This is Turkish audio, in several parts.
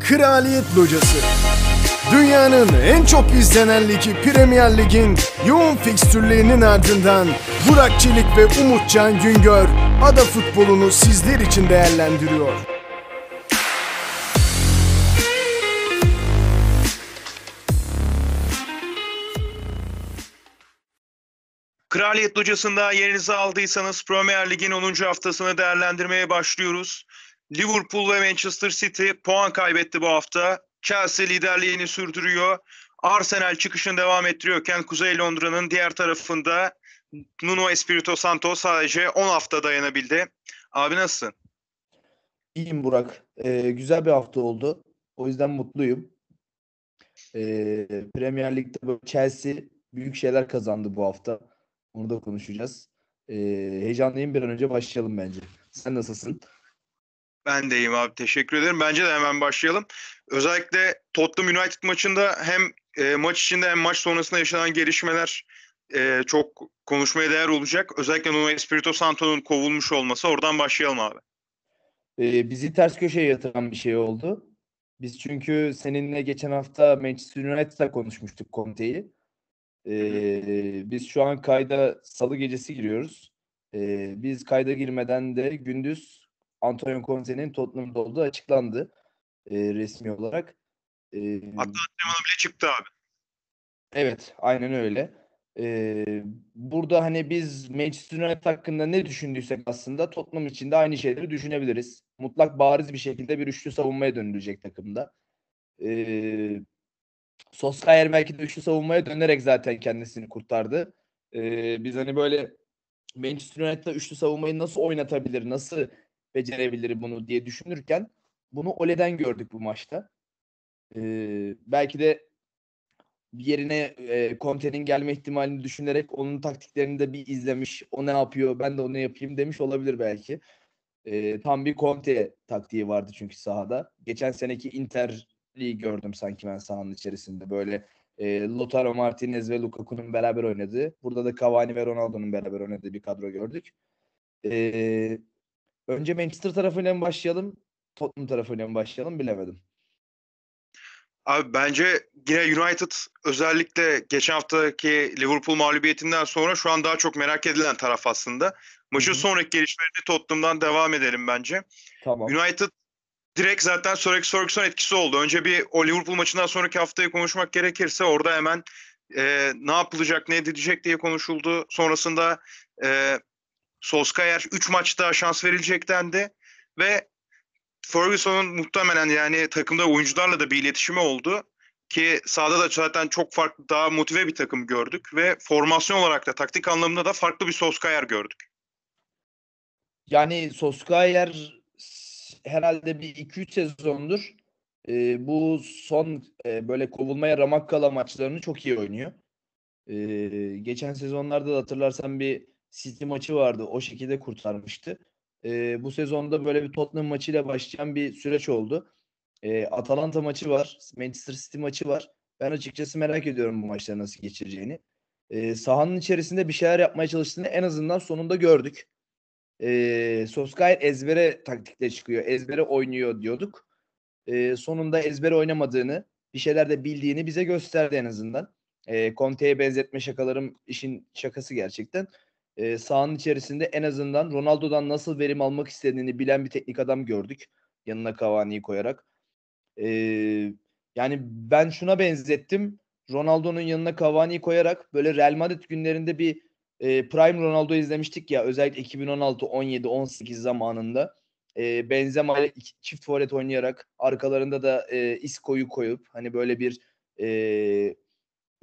Kraliyet Locası Dünyanın en çok izlenen ligi Premier Lig'in yoğun fikstürlerinin ardından Burak Çelik ve Umutcan Güngör ada futbolunu sizler için değerlendiriyor. Kraliyet Locası'nda yerinizi aldıysanız Premier Lig'in 10. haftasını değerlendirmeye başlıyoruz. Liverpool ve Manchester City puan kaybetti bu hafta. Chelsea liderliğini sürdürüyor. Arsenal çıkışını devam ettiriyorken Kuzey Londra'nın diğer tarafında Nuno Espirito Santo sadece 10 hafta dayanabildi. Abi nasılsın? İyiyim Burak. Ee, güzel bir hafta oldu. O yüzden mutluyum. Ee, Premier Lig'de Chelsea büyük şeyler kazandı bu hafta. Onu da konuşacağız. Ee, heyecanlıyım. Bir an önce başlayalım bence. Sen nasılsın? Ben de iyiyim abi. Teşekkür ederim. Bence de hemen başlayalım. Özellikle Tottenham United maçında hem e, maç içinde hem maç sonrasında yaşanan gelişmeler e, çok konuşmaya değer olacak. Özellikle Nuno Espirito Santo'nun kovulmuş olması. Oradan başlayalım abi. Ee, bizi ters köşeye yatıran bir şey oldu. Biz çünkü seninle geçen hafta Manchester United'la konuşmuştuk Conte'yi. Ee, biz şu an kayda salı gecesi giriyoruz. Ee, biz kayda girmeden de gündüz Antonio Conte'nin Tottenham'da olduğu açıklandı e, resmi olarak. E, Hatta antrenmana bile çıktı abi. Evet, aynen öyle. Ee, burada hani biz Manchester United hakkında ne düşündüysek aslında Tottenham için de aynı şeyleri düşünebiliriz. Mutlak bariz bir şekilde bir üçlü savunmaya dönülecek takımda. Ee, Solskjaer belki de üçlü savunmaya dönerek zaten kendisini kurtardı. Ee, biz hani böyle Manchester United'da üçlü savunmayı nasıl oynatabilir, nasıl becerebilir bunu diye düşünürken bunu Ole'den gördük bu maçta. Ee, belki de yerine e, Conte'nin gelme ihtimalini düşünerek onun taktiklerini de bir izlemiş. O ne yapıyor ben de onu yapayım demiş olabilir belki. E, tam bir Conte taktiği vardı çünkü sahada. Geçen seneki Inter'i gördüm sanki ben sahanın içerisinde. Böyle e, Lautaro Martinez ve Lukaku'nun beraber oynadığı. Burada da Cavani ve Ronaldo'nun beraber oynadığı bir kadro gördük. E, önce Manchester tarafıyla mı başlayalım? Tottenham tarafıyla mı başlayalım bilemedim. Abi bence yine United özellikle geçen haftaki Liverpool mağlubiyetinden sonra şu an daha çok merak edilen taraf aslında. Maçın Hı-hı. sonraki gelişmelerini Tottenham'dan devam edelim bence. Tamam. United direkt zaten Sir Alex Ferguson etkisi oldu. Önce bir o Liverpool maçından sonraki haftayı konuşmak gerekirse orada hemen e, ne yapılacak, ne edilecek diye konuşuldu. Sonrasında e, Solskjaer 3 maçta şans verilecek dendi ve Ferguson'un muhtemelen yani takımda oyuncularla da bir iletişimi oldu. Ki sahada da zaten çok farklı, daha motive bir takım gördük. Ve formasyon olarak da taktik anlamında da farklı bir Solskjaer gördük. Yani Solskjaer herhalde bir 2-3 sezondur e, bu son e, böyle kovulmaya ramak kala maçlarını çok iyi oynuyor. E, geçen sezonlarda da hatırlarsan bir City maçı vardı. O şekilde kurtarmıştı e, bu sezonda böyle bir Tottenham maçıyla başlayan bir süreç oldu. E, Atalanta maçı var. Manchester City maçı var. Ben açıkçası merak ediyorum bu maçları nasıl geçireceğini. E, sahanın içerisinde bir şeyler yapmaya çalıştığını en azından sonunda gördük. E, Solskjaer ezbere taktikle çıkıyor. Ezbere oynuyor diyorduk. E, sonunda ezbere oynamadığını, bir şeyler de bildiğini bize gösterdi en azından. E, Conte'ye benzetme şakalarım işin şakası gerçekten e, sahanın içerisinde en azından Ronaldo'dan nasıl verim almak istediğini bilen bir teknik adam gördük. Yanına Cavani'yi koyarak. E, yani ben şuna benzettim. Ronaldo'nun yanına Cavani'yi koyarak böyle Real Madrid günlerinde bir e, Prime Ronaldo izlemiştik ya özellikle 2016, 17, 18 zamanında. E, Benzema ile çift forvet oynayarak arkalarında da e, Isco'yu koyup hani böyle bir e,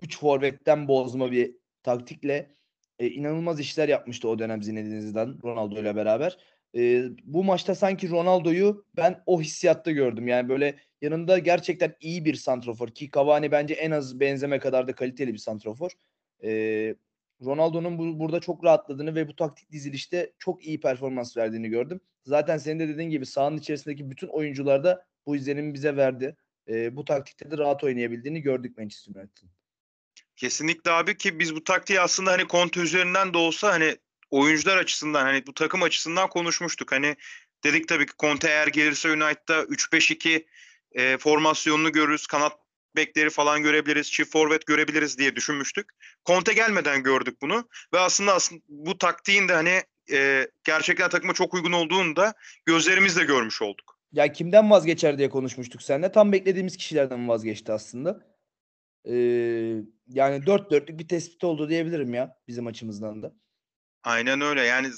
üç forvetten bozma bir taktikle e, inanılmaz işler yapmıştı o dönem Zinedine Zidane Ronaldo ile beraber. E, bu maçta sanki Ronaldo'yu ben o hissiyatta gördüm. Yani böyle yanında gerçekten iyi bir santrofor ki Cavani bence en az benzeme kadar da kaliteli bir santrofor. E, Ronaldo'nun bu, burada çok rahatladığını ve bu taktik dizilişte çok iyi performans verdiğini gördüm. Zaten senin de dediğin gibi sahanın içerisindeki bütün oyuncular da bu izlenimi bize verdi. E, bu taktikte de rahat oynayabildiğini gördük Manchester United'ın. Kesinlikle abi ki biz bu taktiği aslında hani Conte üzerinden de olsa hani oyuncular açısından hani bu takım açısından konuşmuştuk. Hani dedik tabii ki Conte eğer gelirse United'da 3-5-2 e, formasyonunu görürüz. Kanat bekleri falan görebiliriz. Çift forvet görebiliriz diye düşünmüştük. Conte gelmeden gördük bunu. Ve aslında, aslında bu taktiğin de hani e, gerçekten takıma çok uygun olduğunu da gözlerimizle görmüş olduk. Ya kimden vazgeçer diye konuşmuştuk seninle. Tam beklediğimiz kişilerden vazgeçti aslında. Ee, yani dört dörtlük bir tespit oldu diyebilirim ya bizim açımızdan da. Aynen öyle. Yani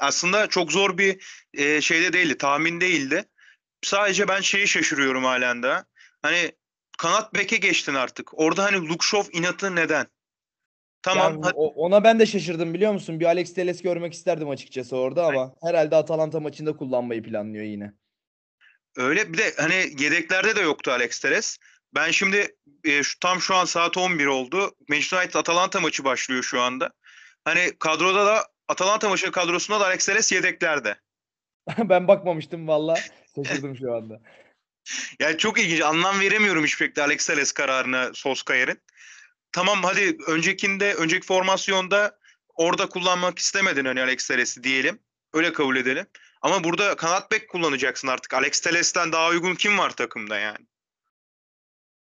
aslında çok zor bir e, şeyde değildi. Tahmin değildi. Sadece ben şeyi şaşırıyorum halen de. Hani kanat beke geçtin artık. Orada hani Lukşov inatı neden? Tamam. Yani ona ben de şaşırdım biliyor musun? Bir Alex Teles görmek isterdim açıkçası orada ama evet. herhalde Atalanta maçında kullanmayı planlıyor yine. Öyle bir de hani yedeklerde de yoktu Alex Teles. Ben şimdi e, şu, tam şu an saat 11 oldu. Manchester United Atalanta maçı başlıyor şu anda. Hani kadroda da Atalanta maçı kadrosunda da Alex Teles yedeklerde. ben bakmamıştım valla. Şaşırdım şu anda. Yani çok ilginç. Anlam veremiyorum hiç pek de Alex Teles kararına Soskayer'in. Tamam hadi öncekinde, önceki formasyonda orada kullanmak istemedin hani Alex Teles'i diyelim. Öyle kabul edelim. Ama burada kanat bek kullanacaksın artık. Alex Teles'ten daha uygun kim var takımda yani?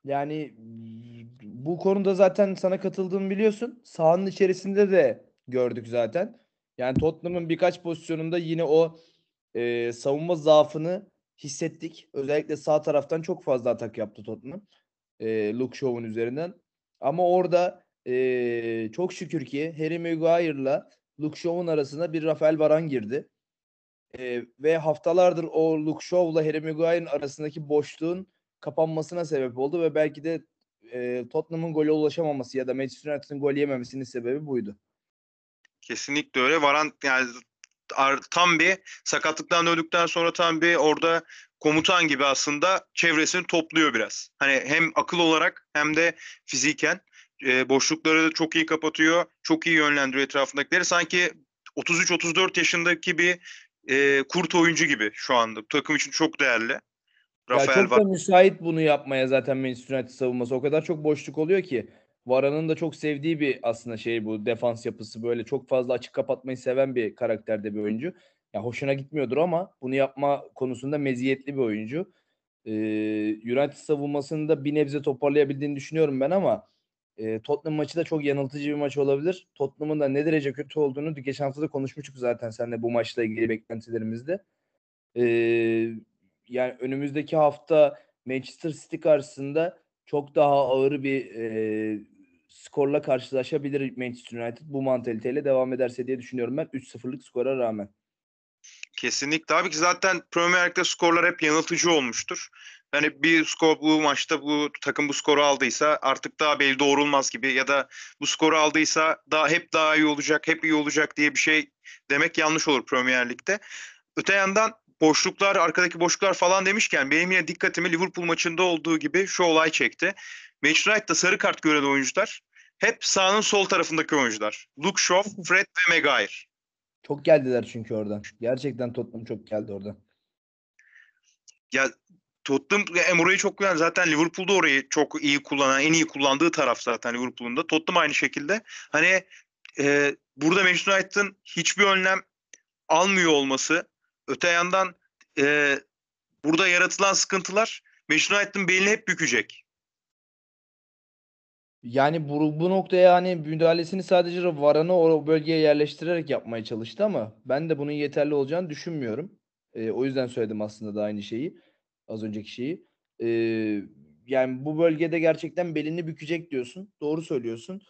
Yani bu konuda zaten sana katıldığımı biliyorsun. Sahanın içerisinde de gördük zaten. Yani Tottenham'ın birkaç pozisyonunda yine o e, savunma zaafını hissettik. Özellikle sağ taraftan çok fazla atak yaptı Tottenham. E, Luke Shaw'un üzerinden. Ama orada e, çok şükür ki Harry Maguire'la Luke Shaw'un arasına bir Rafael Varane girdi. E, ve haftalardır o Luke Shaw'la Harry Maguire'ın arasındaki boşluğun kapanmasına sebep oldu ve belki de e, Tottenham'ın gole ulaşamaması ya da Manchester United'ın gol yememesinin sebebi buydu. Kesinlikle öyle. Varan yani tam bir sakatlıktan döndükten sonra tam bir orada komutan gibi aslında çevresini topluyor biraz. Hani hem akıl olarak hem de fiziken e, boşlukları çok iyi kapatıyor. Çok iyi yönlendiriyor etrafındakileri. Sanki 33-34 yaşındaki bir e, kurt oyuncu gibi şu anda. Takım için çok değerli. Rafael ya çok da müsait bunu yapmaya zaten Manchester United savunması. O kadar çok boşluk oluyor ki. Vara'nın da çok sevdiği bir aslında şey bu defans yapısı böyle çok fazla açık kapatmayı seven bir karakterde bir oyuncu. Ya hoşuna gitmiyordur ama bunu yapma konusunda meziyetli bir oyuncu. Ee, United savunmasını bir nebze toparlayabildiğini düşünüyorum ben ama e, Tottenham maçı da çok yanıltıcı bir maç olabilir. Tottenham'ın da ne derece kötü olduğunu geçen hafta da konuşmuştuk zaten seninle bu maçla ilgili beklentilerimizde. Ee, yani önümüzdeki hafta Manchester City karşısında çok daha ağır bir e, skorla karşılaşabilir Manchester United bu mantaliteyle devam ederse diye düşünüyorum ben 3-0'lık skora rağmen. Kesinlikle. Tabii ki zaten Premier Lig'de skorlar hep yanıltıcı olmuştur. Yani bir skor bu maçta bu takım bu skoru aldıysa artık daha belli doğrulmaz gibi ya da bu skoru aldıysa daha hep daha iyi olacak, hep iyi olacak diye bir şey demek yanlış olur Premier Lig'de. Öte yandan boşluklar, arkadaki boşluklar falan demişken benim yine dikkatimi Liverpool maçında olduğu gibi şu olay çekti. Manchester United'da sarı kart gören oyuncular hep sahanın sol tarafındaki oyuncular. Luke Shaw, Fred ve Maguire. Çok geldiler çünkü oradan. Gerçekten Tottenham çok geldi oradan. Ya Tottenham Emre'yi çok güzel. Zaten Liverpool'da orayı çok iyi kullanan, en iyi kullandığı taraf zaten Liverpool'un da. Tottenham aynı şekilde. Hani e, burada Manchester United'ın hiçbir önlem almıyor olması, öte yandan e, burada yaratılan sıkıntılar Manchester belini hep bükecek. Yani bu, bu noktaya hani müdahalesini sadece Varan'ı o bölgeye yerleştirerek yapmaya çalıştı ama ben de bunun yeterli olacağını düşünmüyorum. Ee, o yüzden söyledim aslında da aynı şeyi. Az önceki şeyi. Ee, yani bu bölgede gerçekten belini bükecek diyorsun. Doğru söylüyorsun.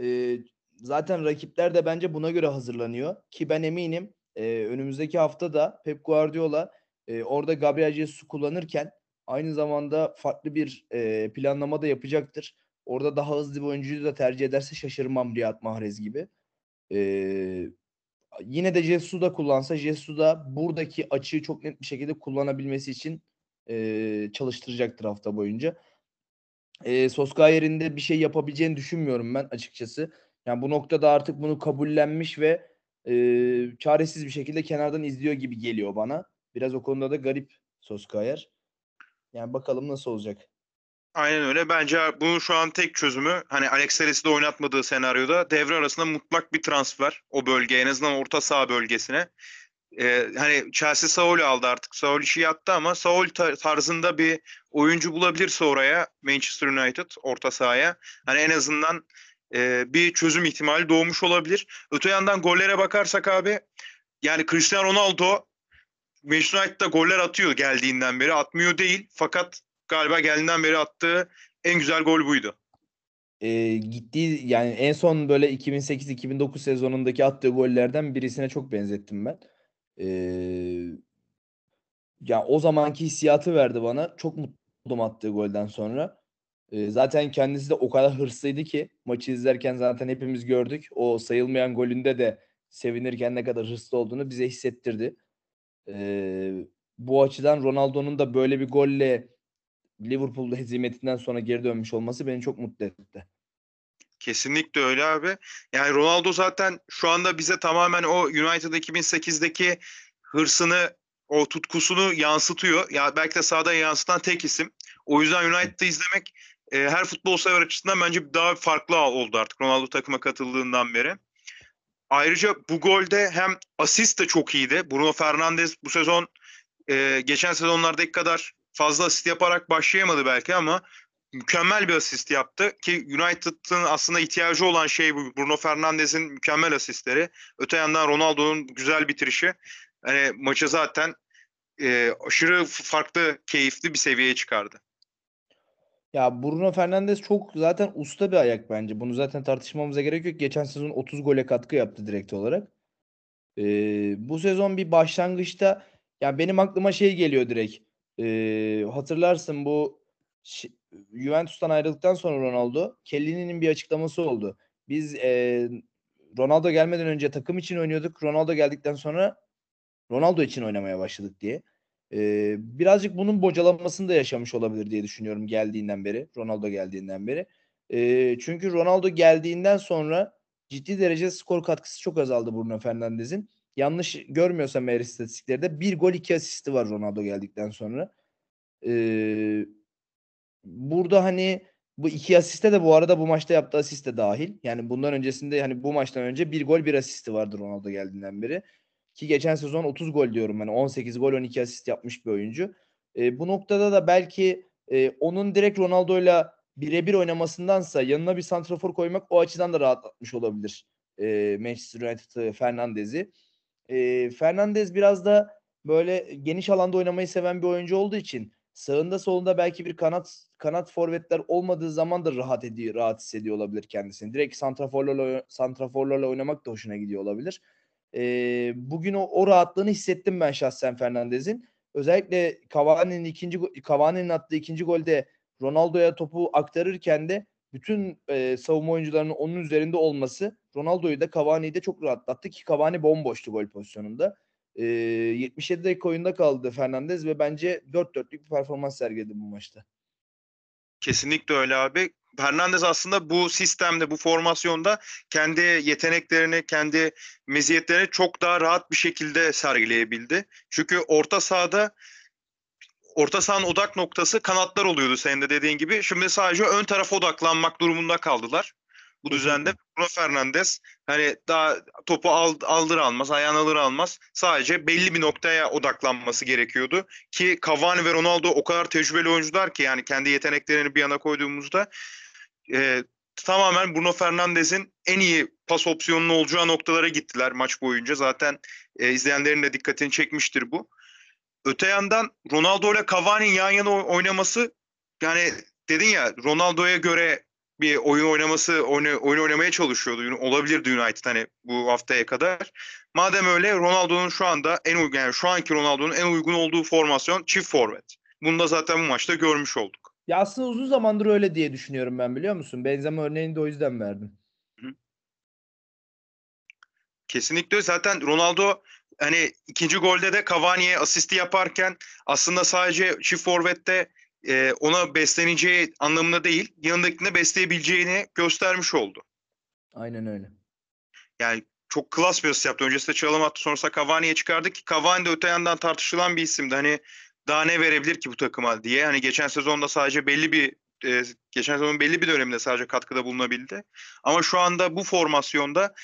Ee, zaten rakipler de bence buna göre hazırlanıyor. Ki ben eminim e, önümüzdeki hafta da Pep Guardiola e, orada Gabriel Jesus'u kullanırken aynı zamanda farklı bir e, planlama da yapacaktır Orada daha hızlı bir oyuncuyu da tercih ederse şaşırmam Riyad Mahrez gibi. Ee, yine de Jesus'u da kullansa Jesus'u da buradaki açığı çok net bir şekilde kullanabilmesi için e, çalıştıracaktır hafta boyunca. E, Soskayer'in de bir şey yapabileceğini düşünmüyorum ben açıkçası. Yani bu noktada artık bunu kabullenmiş ve e, çaresiz bir şekilde kenardan izliyor gibi geliyor bana. Biraz o konuda da garip Soskayer. Yani bakalım nasıl olacak. Aynen öyle. Bence bunun şu an tek çözümü hani Alex Teres'i de oynatmadığı senaryoda devre arasında mutlak bir transfer o bölgeye en azından orta saha bölgesine. e, hani Chelsea Saul aldı artık. Saul işi yattı ama Saul tarzında bir oyuncu bulabilirse oraya Manchester United orta sahaya hani en azından e, bir çözüm ihtimali doğmuş olabilir. Öte yandan gollere bakarsak abi yani Cristiano Ronaldo Manchester United'da goller atıyor geldiğinden beri. Atmıyor değil fakat galiba geldiğinden beri attığı en güzel gol buydu. E, gittiği yani en son böyle 2008-2009 sezonundaki attığı gollerden birisine çok benzettim ben. E, ya o zamanki hissiyatı verdi bana. Çok mutluyum attığı golden sonra. E, zaten kendisi de o kadar hırslıydı ki maçı izlerken zaten hepimiz gördük. O sayılmayan golünde de sevinirken ne kadar hırslı olduğunu bize hissettirdi. E, bu açıdan Ronaldo'nun da böyle bir golle Liverpool hezimetinden sonra geri dönmüş olması beni çok mutlu etti. Kesinlikle öyle abi. Yani Ronaldo zaten şu anda bize tamamen o United 2008'deki hırsını, o tutkusunu yansıtıyor. Ya belki de sahada yansıtan tek isim. O yüzden United'ı izlemek e, her futbol sever açısından bence daha farklı oldu artık Ronaldo takıma katıldığından beri. Ayrıca bu golde hem asist de çok iyiydi. Bruno Fernandes bu sezon e, geçen sezonlardaki kadar fazla asist yaparak başlayamadı belki ama mükemmel bir asist yaptı ki United'ın aslında ihtiyacı olan şey bu. Bruno Fernandes'in mükemmel asistleri. Öte yandan Ronaldo'nun güzel bitirişi. Hani maçı zaten e, aşırı farklı, keyifli bir seviyeye çıkardı. Ya Bruno Fernandes çok zaten usta bir ayak bence. Bunu zaten tartışmamıza gerek yok. Geçen sezon 30 gole katkı yaptı direkt olarak. Ee, bu sezon bir başlangıçta ya benim aklıma şey geliyor direkt. Ee, hatırlarsın bu Juventus'tan ayrıldıktan sonra Ronaldo, Kellini'nin bir açıklaması oldu. Biz e, Ronaldo gelmeden önce takım için oynuyorduk. Ronaldo geldikten sonra Ronaldo için oynamaya başladık diye. E, birazcık bunun bocalamasını da yaşamış olabilir diye düşünüyorum geldiğinden beri. Ronaldo geldiğinden beri. E, çünkü Ronaldo geldiğinden sonra ciddi derece skor katkısı çok azaldı Bruno Fernandes'in. Yanlış görmüyorsam eğer istatistiklerde bir gol iki asisti var Ronaldo geldikten sonra. Eee burada hani bu iki asiste de bu arada bu maçta yaptığı asist de dahil. Yani bundan öncesinde hani bu maçtan önce bir gol bir asisti vardı Ronaldo geldiğinden beri. Ki geçen sezon 30 gol diyorum hani 18 gol 12 asist yapmış bir oyuncu. E, bu noktada da belki e, onun direkt Ronaldo'yla birebir oynamasındansa yanına bir santrafor koymak o açıdan da rahatlatmış olabilir e, Manchester United Fernandez'i. E, Fernandez biraz da böyle geniş alanda oynamayı seven bir oyuncu olduğu için sağında solunda belki bir kanat kanat forvetler olmadığı zaman da rahat ediyor, rahat hissediyor olabilir kendisini. Direkt santraforlarla santraforlarla oynamak da hoşuna gidiyor olabilir. Ee, bugün o, o rahatlığını hissettim ben şahsen Fernandez'in. Özellikle Cavani'nin ikinci Cavani'nin attığı ikinci golde Ronaldo'ya topu aktarırken de bütün e, savunma oyuncularının onun üzerinde olması Ronaldo'yu da Cavani'yi de çok rahatlattı ki Cavani bomboştu gol pozisyonunda. E, 77 dakika oyunda kaldı Fernandez ve bence 4 dörtlük bir performans sergiledi bu maçta. Kesinlikle öyle abi. Hernandez aslında bu sistemde, bu formasyonda kendi yeteneklerini, kendi meziyetlerini çok daha rahat bir şekilde sergileyebildi. Çünkü orta sahada orta sahanın odak noktası kanatlar oluyordu senin de dediğin gibi. Şimdi sadece ön tarafa odaklanmak durumunda kaldılar bu düzende. Bruno Fernandes hani daha topu aldır almaz, ayağını alır almaz sadece belli bir noktaya odaklanması gerekiyordu. Ki Cavani ve Ronaldo o kadar tecrübeli oyuncular ki yani kendi yeteneklerini bir yana koyduğumuzda e, tamamen Bruno Fernandes'in en iyi pas opsiyonunun olacağı noktalara gittiler maç boyunca. Zaten e, izleyenlerin de dikkatini çekmiştir bu. Öte yandan Ronaldo ile Cavani'nin yan yana oynaması yani dedin ya Ronaldo'ya göre bir oyun oynaması, oyun, oyun oynamaya çalışıyordu. Olabilirdi United hani bu haftaya kadar. Madem öyle Ronaldo'nun şu anda en uygun yani şu anki Ronaldo'nun en uygun olduğu formasyon çift forvet. Bunu da zaten bu maçta görmüş olduk. Ya aslında uzun zamandır öyle diye düşünüyorum ben biliyor musun? Benzema örneğini de o yüzden verdim. Kesinlikle zaten Ronaldo hani ikinci golde de Cavani'ye asisti yaparken aslında sadece çift forvette e, ona besleneceği anlamında değil, yanındakine besleyebileceğini göstermiş oldu. Aynen öyle. Yani çok klas bir asist yaptı. Öncesinde çalım attı sonrasında Cavani'ye çıkardı ki Cavani de öte yandan tartışılan bir isimdi. Hani daha ne verebilir ki bu takıma diye. Hani geçen sezonda sadece belli bir e, geçen sezonun belli bir döneminde sadece katkıda bulunabildi. Ama şu anda bu formasyonda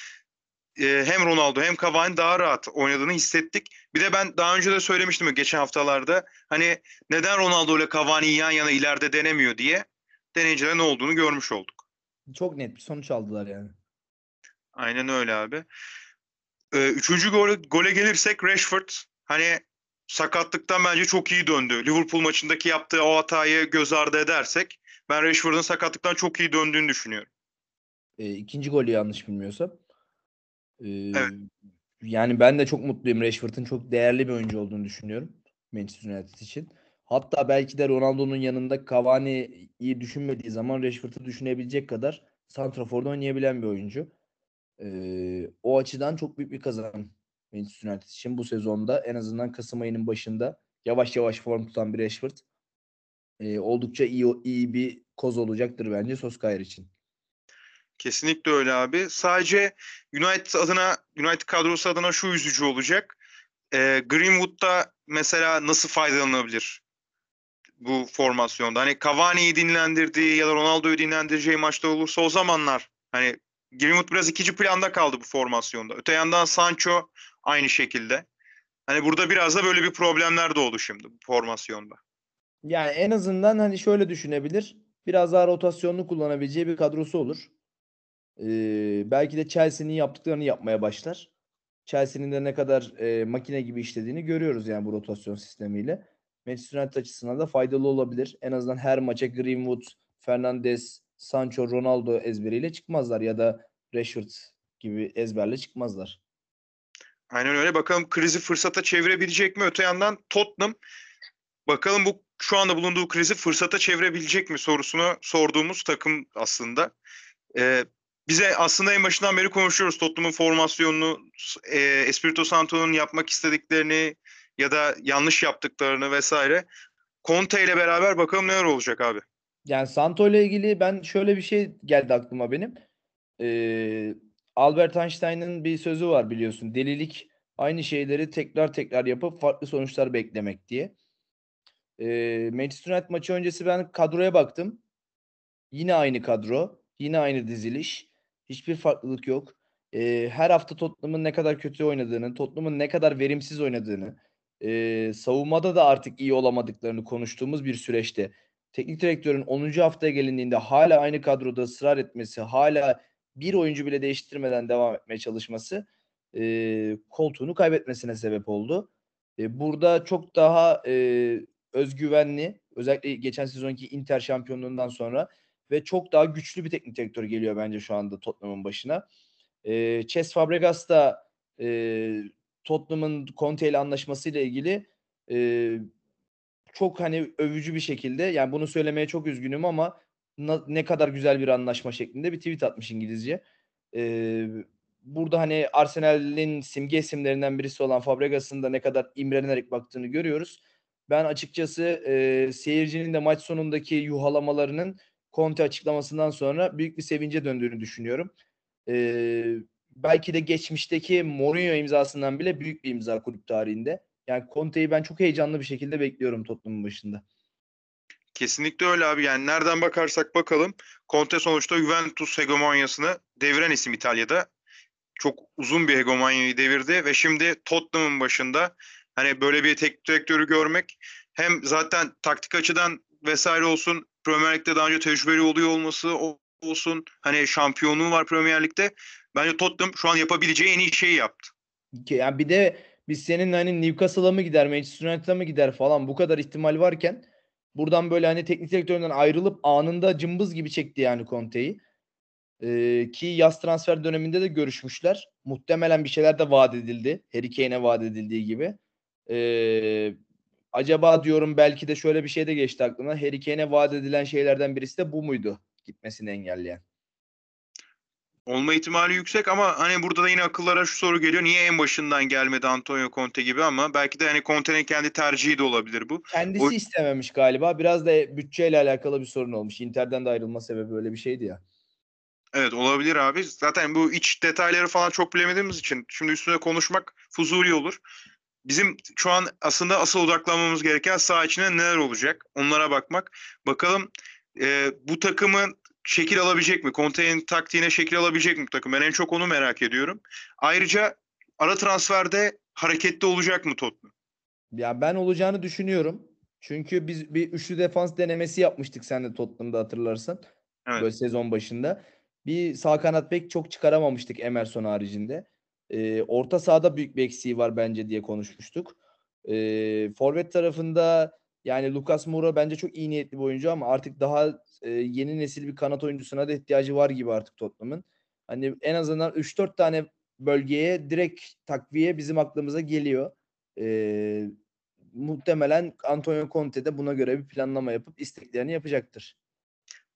e, hem Ronaldo hem Cavani daha rahat oynadığını hissettik. Bir de ben daha önce de söylemiştim geçen haftalarda. Hani neden Ronaldo ile Cavani yan yana ileride denemiyor diye. Deneyince de ne olduğunu görmüş olduk. Çok net bir sonuç aldılar yani. Aynen öyle abi. Ee, üçüncü gole, gole gelirsek Rashford hani sakatlıktan bence çok iyi döndü. Liverpool maçındaki yaptığı o hatayı göz ardı edersek ben Rashford'un sakatlıktan çok iyi döndüğünü düşünüyorum. E, ikinci golü yanlış bilmiyorsam. E, Evet. Yani ben de çok mutluyum. Rashford'un çok değerli bir oyuncu olduğunu düşünüyorum. Manchester United için. Hatta belki de Ronaldo'nun yanında Cavani'yi düşünmediği zaman Rashford'u düşünebilecek kadar santraforda oynayabilen bir oyuncu. E, o açıdan çok büyük bir kazanım Manchester United için bu sezonda. En azından Kasım ayının başında yavaş yavaş form tutan bir Rashford. E, oldukça iyi, iyi bir koz olacaktır bence Solskjaer için. Kesinlikle öyle abi. Sadece United adına, United kadrosu adına şu üzücü olacak. Ee, Greenwood'da mesela nasıl faydalanabilir bu formasyonda? Hani Cavani'yi dinlendirdiği ya da Ronaldo'yu dinlendireceği maçta olursa o zamanlar hani Greenwood biraz ikinci planda kaldı bu formasyonda. Öte yandan Sancho aynı şekilde. Hani burada biraz da böyle bir problemler doğdu şimdi bu formasyonda. Yani en azından hani şöyle düşünebilir. Biraz daha rotasyonlu kullanabileceği bir kadrosu olur. Ee, belki de Chelsea'nin yaptıklarını yapmaya başlar. Chelsea'nin de ne kadar e, makine gibi işlediğini görüyoruz yani bu rotasyon sistemiyle. Manchester United açısından da faydalı olabilir. En azından her maça Greenwood, Fernandes, Sancho, Ronaldo ezberiyle çıkmazlar ya da Rashford gibi ezberle çıkmazlar. Aynen öyle. Bakalım krizi fırsata çevirebilecek mi? Öte yandan Tottenham bakalım bu şu anda bulunduğu krizi fırsata çevirebilecek mi sorusunu sorduğumuz takım aslında. Ee, bize aslında en başından beri konuşuyoruz Tottenham'ın formasyonunu, e, Espirito Santo'nun yapmak istediklerini ya da yanlış yaptıklarını vesaire. Conte ile beraber bakalım neler olacak abi. Yani Santo ile ilgili ben şöyle bir şey geldi aklıma benim. Ee, Albert Einstein'ın bir sözü var biliyorsun. Delilik aynı şeyleri tekrar tekrar yapıp farklı sonuçlar beklemek diye. Ee, Manchester United maçı öncesi ben kadroya baktım. Yine aynı kadro. Yine aynı diziliş. Hiçbir farklılık yok. Ee, her hafta Tottenham'ın ne kadar kötü oynadığını, Tottenham'ın ne kadar verimsiz oynadığını, e, savunmada da artık iyi olamadıklarını konuştuğumuz bir süreçte teknik direktörün 10. haftaya gelindiğinde hala aynı kadroda ısrar etmesi, hala bir oyuncu bile değiştirmeden devam etmeye çalışması e, koltuğunu kaybetmesine sebep oldu. E, burada çok daha e, özgüvenli, özellikle geçen sezonki Inter şampiyonluğundan sonra ve çok daha güçlü bir teknik direktör geliyor bence şu anda Tottenham'ın başına. E, Cesc Fabregas da e, Tottenham'ın Conte ile anlaşmasıyla ilgili e, çok hani övücü bir şekilde yani bunu söylemeye çok üzgünüm ama na, ne kadar güzel bir anlaşma şeklinde bir tweet atmış İngilizce. Ee, burada hani Arsenal'in simge isimlerinden birisi olan Fabregas'ın da ne kadar imrenerek baktığını görüyoruz. Ben açıkçası e, seyircinin de maç sonundaki yuhalamalarının Conte açıklamasından sonra büyük bir sevince döndüğünü düşünüyorum. Ee, belki de geçmişteki Mourinho imzasından bile büyük bir imza kulüp tarihinde. Yani Conte'yi ben çok heyecanlı bir şekilde bekliyorum Tottenham'ın başında. Kesinlikle öyle abi. Yani nereden bakarsak bakalım Conte sonuçta Juventus hegemonyasını deviren isim İtalya'da. Çok uzun bir hegemonyayı devirdi ve şimdi Tottenham'ın başında hani böyle bir teknik direktörü görmek hem zaten taktik açıdan vesaire olsun Premier Lig'de daha önce tecrübeli oluyor olması olsun hani şampiyonluğu var Premier Lig'de. Bence Tottenham şu an yapabileceği en iyi şeyi yaptı. Yani bir de biz senin hani Newcastle'a mı gider, Manchester United'a mı gider falan bu kadar ihtimal varken buradan böyle hani teknik direktöründen ayrılıp anında cımbız gibi çekti yani Conte'yi. Ee, ki yaz transfer döneminde de görüşmüşler. Muhtemelen bir şeyler de vaat edildi. Harry Kane'e vaat edildiği gibi. Ee, acaba diyorum belki de şöyle bir şey de geçti aklıma. Harry Kane'e vaat edilen şeylerden birisi de bu muydu? Gitmesini engelleyen. Olma ihtimali yüksek ama hani burada da yine akıllara şu soru geliyor. Niye en başından gelmedi Antonio Conte gibi ama belki de hani Conte'nin kendi tercihi de olabilir bu. Kendisi O- istememiş galiba. Biraz da bütçeyle alakalı bir sorun olmuş. Inter'den de ayrılma sebebi öyle bir şeydi ya. Evet olabilir abi. Zaten bu iç detayları falan çok bilemediğimiz için şimdi üstüne konuşmak fuzuli olur. Bizim şu an aslında asıl odaklanmamız gereken saha içinde neler olacak? Onlara bakmak. Bakalım e, bu takımın şekil alabilecek mi? Conte'nin taktiğine şekil alabilecek mi takım? Ben en çok onu merak ediyorum. Ayrıca ara transferde hareketli olacak mı Tottenham? Ya ben olacağını düşünüyorum. Çünkü biz bir üçlü defans denemesi yapmıştık sen de Tottenham'da hatırlarsan. Evet. Böyle sezon başında. Bir sağ kanat bek çok çıkaramamıştık Emerson haricinde. Ee, orta sahada büyük bir eksiği var bence diye konuşmuştuk. Ee, forvet tarafında yani Lucas Moura bence çok iyi niyetli bir oyuncu ama artık daha e, yeni nesil bir kanat oyuncusuna da ihtiyacı var gibi artık Tottenham'ın. Hani en azından 3-4 tane bölgeye direkt takviye bizim aklımıza geliyor. Ee, muhtemelen Antonio Conte de buna göre bir planlama yapıp isteklerini yapacaktır.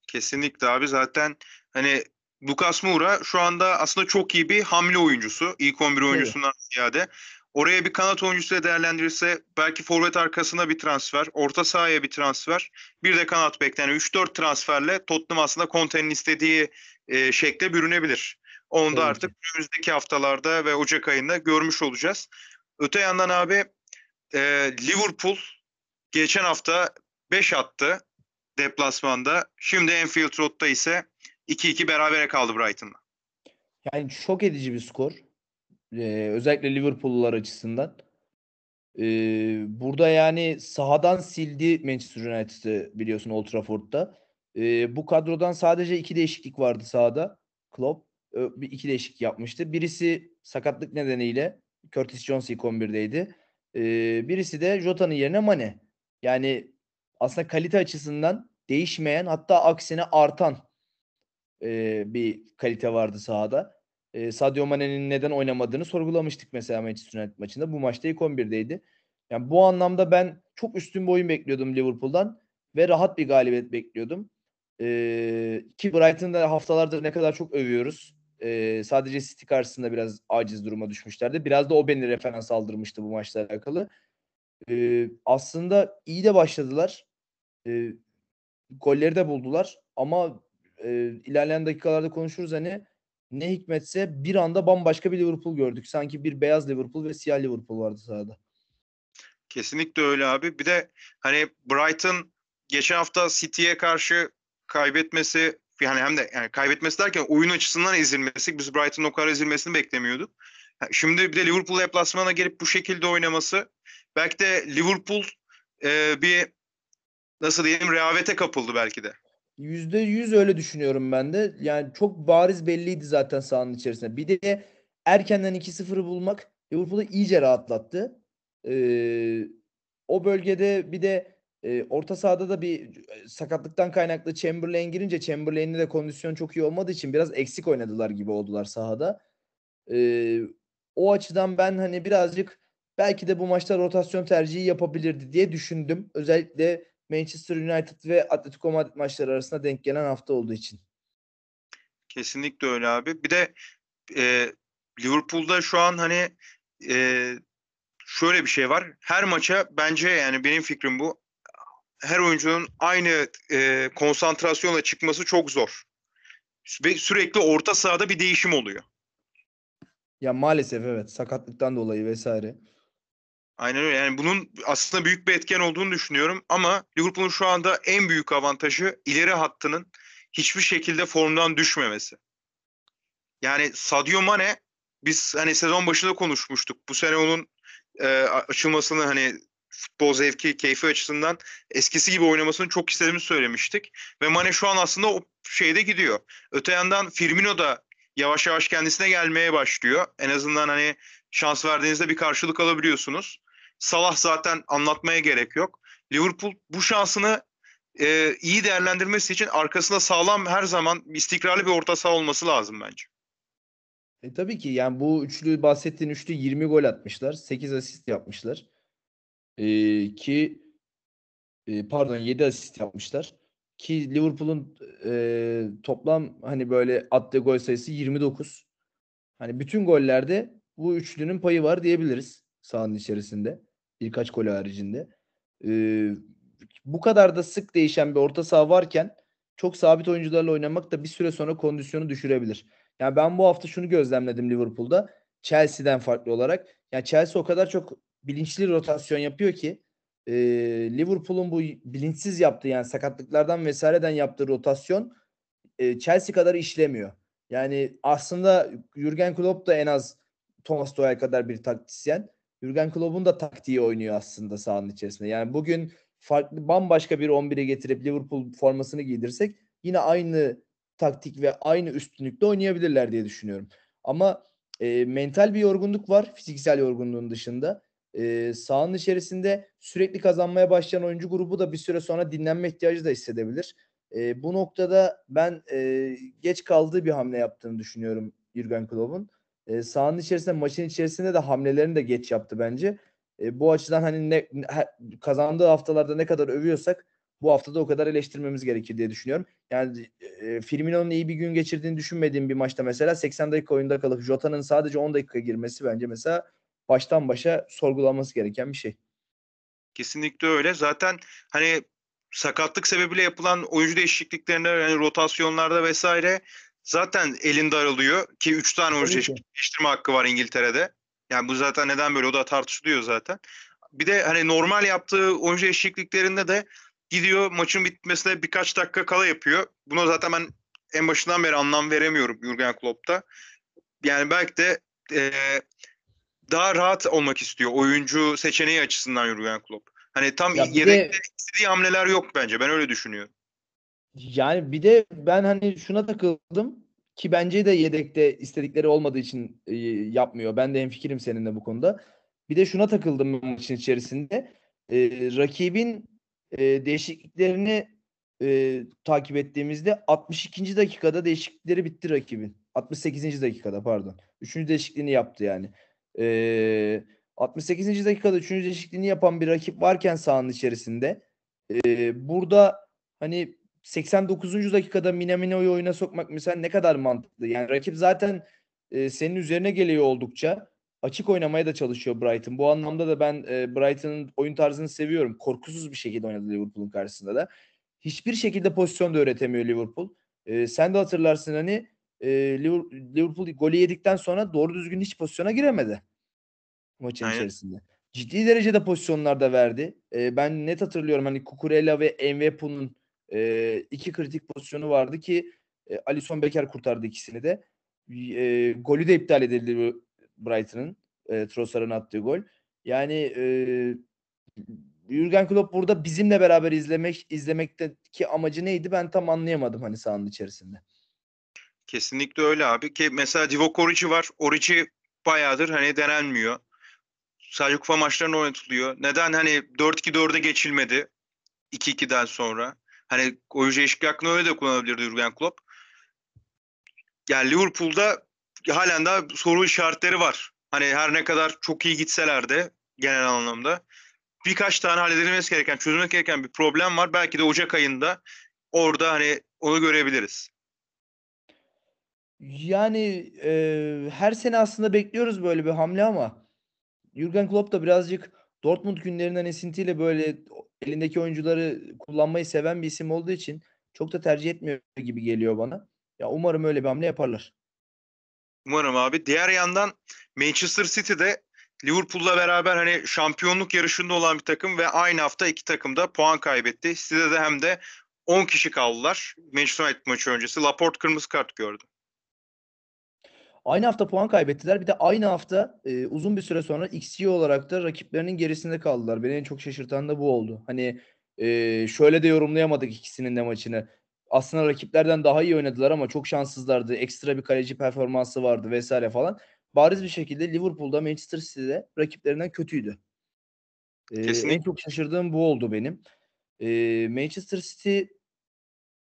Kesinlikle abi zaten hani Lucas Moura şu anda aslında çok iyi bir hamle oyuncusu. İlk 11 oyuncusundan ziyade. Oraya bir kanat oyuncusu da değerlendirirse belki forvet arkasına bir transfer, orta sahaya bir transfer, bir de kanat bek. Yani 3-4 transferle Tottenham aslında Conte'nin istediği e, şekle bürünebilir. Onu da Tabii artık önümüzdeki haftalarda ve Ocak ayında görmüş olacağız. Öte yandan abi e, Liverpool geçen hafta 5 attı deplasmanda. Şimdi Anfield Road'da ise 2-2 berabere kaldı Brighton'la. Yani şok edici bir skor. Ee, özellikle Liverpool'lular açısından. Ee, burada yani sahadan sildi Manchester United'ı biliyorsun Old Trafford'da. Ee, bu kadrodan sadece iki değişiklik vardı sahada. Klopp bir iki değişiklik yapmıştı. Birisi sakatlık nedeniyle Curtis Jones ilk 11'deydi. Ee, birisi de Jota'nın yerine Mane. Yani aslında kalite açısından değişmeyen hatta aksine artan e, bir kalite vardı sahada. E, Sadio Mane'nin neden oynamadığını sorgulamıştık mesela Manchester United maçında. Bu maçta ilk 11'deydi. Yani bu anlamda ben çok üstün bir oyun bekliyordum Liverpool'dan ve rahat bir galibiyet bekliyordum. E, ki Brighton'da haftalardır ne kadar çok övüyoruz. E, sadece City karşısında biraz aciz duruma düşmüşlerdi. Biraz da o beni referans aldırmıştı bu maçla alakalı. E, aslında iyi de başladılar. E, golleri de buldular ama e, ilerleyen dakikalarda konuşuruz hani ne hikmetse bir anda bambaşka bir Liverpool gördük. Sanki bir beyaz Liverpool ve siyah Liverpool vardı sahada. Kesinlikle öyle abi. Bir de hani Brighton geçen hafta City'ye karşı kaybetmesi yani hem de yani kaybetmesi derken oyun açısından ezilmesi. Biz Brighton'ın o kadar ezilmesini beklemiyorduk. Şimdi bir de Liverpool deplasmana gelip bu şekilde oynaması belki de Liverpool e, bir nasıl diyelim rehavete kapıldı belki de. Yüzde yüz öyle düşünüyorum ben de. Yani çok bariz belliydi zaten sahanın içerisinde. Bir de erkenden 2-0'ı bulmak Liverpool'u iyice rahatlattı. Ee, o bölgede bir de e, orta sahada da bir sakatlıktan kaynaklı Chamberlain girince Chamberlain'in de kondisyon çok iyi olmadığı için biraz eksik oynadılar gibi oldular sahada. Ee, o açıdan ben hani birazcık belki de bu maçta rotasyon tercihi yapabilirdi diye düşündüm. Özellikle Manchester United ve Atletico Madrid maçları arasında denk gelen hafta olduğu için. Kesinlikle öyle abi. Bir de e, Liverpool'da şu an hani e, şöyle bir şey var. Her maça bence yani benim fikrim bu. Her oyuncunun aynı e, konsantrasyonla çıkması çok zor. Ve sürekli orta sahada bir değişim oluyor. Ya maalesef evet sakatlıktan dolayı vesaire. Aynen öyle. Yani bunun aslında büyük bir etken olduğunu düşünüyorum ama Liverpool'un şu anda en büyük avantajı ileri hattının hiçbir şekilde formdan düşmemesi. Yani Sadio Mane biz hani sezon başında konuşmuştuk. Bu sene onun e, açılmasını hani futbol zevki, keyfi açısından eskisi gibi oynamasını çok istediğimizi söylemiştik. Ve Mane şu an aslında o şeyde gidiyor. Öte yandan Firmino da yavaş yavaş kendisine gelmeye başlıyor. En azından hani şans verdiğinizde bir karşılık alabiliyorsunuz. Salah zaten anlatmaya gerek yok. Liverpool bu şansını e, iyi değerlendirmesi için arkasında sağlam her zaman istikrarlı bir orta saha olması lazım bence. E, tabii ki yani bu üçlü bahsettiğin üçlü 20 gol atmışlar. 8 asist yapmışlar. E, ki e, pardon 7 asist yapmışlar. Ki Liverpool'un e, toplam hani böyle attığı gol sayısı 29. Hani bütün gollerde bu üçlünün payı var diyebiliriz sahanın içerisinde. Birkaç gol haricinde. Ee, bu kadar da sık değişen bir orta saha varken çok sabit oyuncularla oynamak da bir süre sonra kondisyonu düşürebilir. Yani ben bu hafta şunu gözlemledim Liverpool'da. Chelsea'den farklı olarak. Yani Chelsea o kadar çok bilinçli rotasyon yapıyor ki e, Liverpool'un bu bilinçsiz yaptığı yani sakatlıklardan vesaireden yaptığı rotasyon e, Chelsea kadar işlemiyor. Yani aslında Jurgen Klopp da en az Thomas Tuchel kadar bir taktisyen. Jurgen Klopp'un da taktiği oynuyor aslında sahanın içerisinde. Yani bugün farklı bambaşka bir 11'e getirip Liverpool formasını giydirsek yine aynı taktik ve aynı üstünlükte oynayabilirler diye düşünüyorum. Ama e, mental bir yorgunluk var fiziksel yorgunluğun dışında. E, sahanın içerisinde sürekli kazanmaya başlayan oyuncu grubu da bir süre sonra dinlenme ihtiyacı da hissedebilir. E, bu noktada ben e, geç kaldığı bir hamle yaptığını düşünüyorum Jurgen Klopp'un. E, sahanın içerisinde maçın içerisinde de hamlelerini de geç yaptı bence. E, bu açıdan hani ne, kazandığı haftalarda ne kadar övüyorsak bu haftada o kadar eleştirmemiz gerekir diye düşünüyorum. Yani e, Firmino'nun iyi bir gün geçirdiğini düşünmediğim bir maçta mesela 80 dakika oyunda kalıp Jota'nın sadece 10 dakika girmesi bence mesela baştan başa sorgulanması gereken bir şey. Kesinlikle öyle. Zaten hani sakatlık sebebiyle yapılan oyuncu değişikliklerinde yani rotasyonlarda vesaire zaten elinde aralıyor ki 3 tane oyuncu değiştirme hakkı var İngiltere'de. Yani bu zaten neden böyle o da tartışılıyor zaten. Bir de hani normal yaptığı oyuncu değişikliklerinde de gidiyor maçın bitmesine birkaç dakika kala yapıyor. Buna zaten ben en başından beri anlam veremiyorum Jurgen Klopp'ta. Yani belki de e, daha rahat olmak istiyor oyuncu seçeneği açısından Jurgen Klopp. Hani tam ya yedekte de, istediği hamleler yok bence. Ben öyle düşünüyorum. Yani bir de ben hani şuna takıldım ki bence de yedekte istedikleri olmadığı için e, yapmıyor. Ben de hemfikirim seninle bu konuda. Bir de şuna takıldım maçın içerisinde. E, rakibin e, değişikliklerini e, takip ettiğimizde 62. dakikada değişiklikleri bitti rakibin. 68. dakikada pardon. Üçüncü değişikliğini yaptı yani. E, 68. dakikada üçüncü değişikliğini yapan bir rakip varken sahanın içerisinde e, burada hani 89. dakikada Minamino'yu oyuna sokmak mesela ne kadar mantıklı. Yani rakip zaten e, senin üzerine geliyor oldukça. Açık oynamaya da çalışıyor Brighton. Bu anlamda da ben e, Brighton'ın oyun tarzını seviyorum. Korkusuz bir şekilde oynadı Liverpool'un karşısında da. Hiçbir şekilde pozisyon da öğretemiyor Liverpool. E, sen de hatırlarsın hani e, Liverpool golü yedikten sonra doğru düzgün hiç pozisyona giremedi maçın Aynen. içerisinde. Ciddi derecede pozisyonlar da verdi. E, ben net hatırlıyorum hani Kukurela ve Mvepu'nun e, iki kritik pozisyonu vardı ki e, Alisson Becker kurtardı ikisini de. E, golü de iptal edildi Brighton'ın. E, Trossard'ın attığı gol. Yani e, Jurgen Klopp burada bizimle beraber izlemek izlemekteki amacı neydi ben tam anlayamadım hani sahanın içerisinde. Kesinlikle öyle abi ki mesela Divock Origi var. Origi bayağıdır hani denenmiyor. Sadece kupa maçlarında oynatılıyor. Neden hani 4-2-4'e geçilmedi 2-2'den sonra? Hani oyuncu eşlik hakkını öyle de kullanabilirdi Jurgen Klopp. Yani Liverpool'da halen daha soru işaretleri var. Hani her ne kadar çok iyi gitseler de genel anlamda birkaç tane halledilmesi gereken, çözülmek gereken bir problem var. Belki de Ocak ayında orada hani onu görebiliriz. Yani e, her sene aslında bekliyoruz böyle bir hamle ama Jurgen Klopp da birazcık Dortmund günlerinden esintiyle böyle elindeki oyuncuları kullanmayı seven bir isim olduğu için çok da tercih etmiyor gibi geliyor bana. Ya umarım öyle bir hamle yaparlar. Umarım abi. Diğer yandan Manchester City'de Liverpool'la beraber hani şampiyonluk yarışında olan bir takım ve aynı hafta iki takım da puan kaybetti. City'de de hem de 10 kişi kaldılar. Manchester United maçı öncesi. Laporte kırmızı kart gördü. Aynı hafta puan kaybettiler. Bir de aynı hafta e, uzun bir süre sonra XG olarak da rakiplerinin gerisinde kaldılar. Beni en çok şaşırtan da bu oldu. Hani e, şöyle de yorumlayamadık ikisinin de maçını. Aslında rakiplerden daha iyi oynadılar ama çok şanssızlardı. Ekstra bir kaleci performansı vardı vesaire falan. Bariz bir şekilde Liverpool'da Manchester City'de rakiplerinden kötüydü. E, en çok şaşırdığım bu oldu benim. E, Manchester City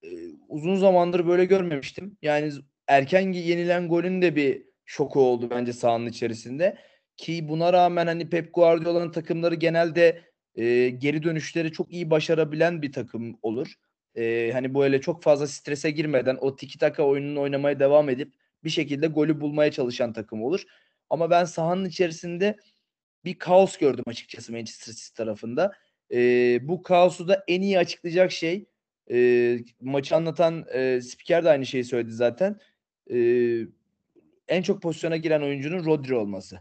e, uzun zamandır böyle görmemiştim. Yani erken yenilen golün de bir şoku oldu bence sahanın içerisinde. Ki buna rağmen hani Pep Guardiola'nın takımları genelde e, geri dönüşleri çok iyi başarabilen bir takım olur. E, hani böyle çok fazla strese girmeden o tiki taka oyununu oynamaya devam edip bir şekilde golü bulmaya çalışan takım olur. Ama ben sahanın içerisinde bir kaos gördüm açıkçası Manchester City tarafında. E, bu kaosu da en iyi açıklayacak şey e, maçı anlatan e, spiker de aynı şeyi söyledi zaten e, en çok pozisyona giren oyuncunun Rodri olması.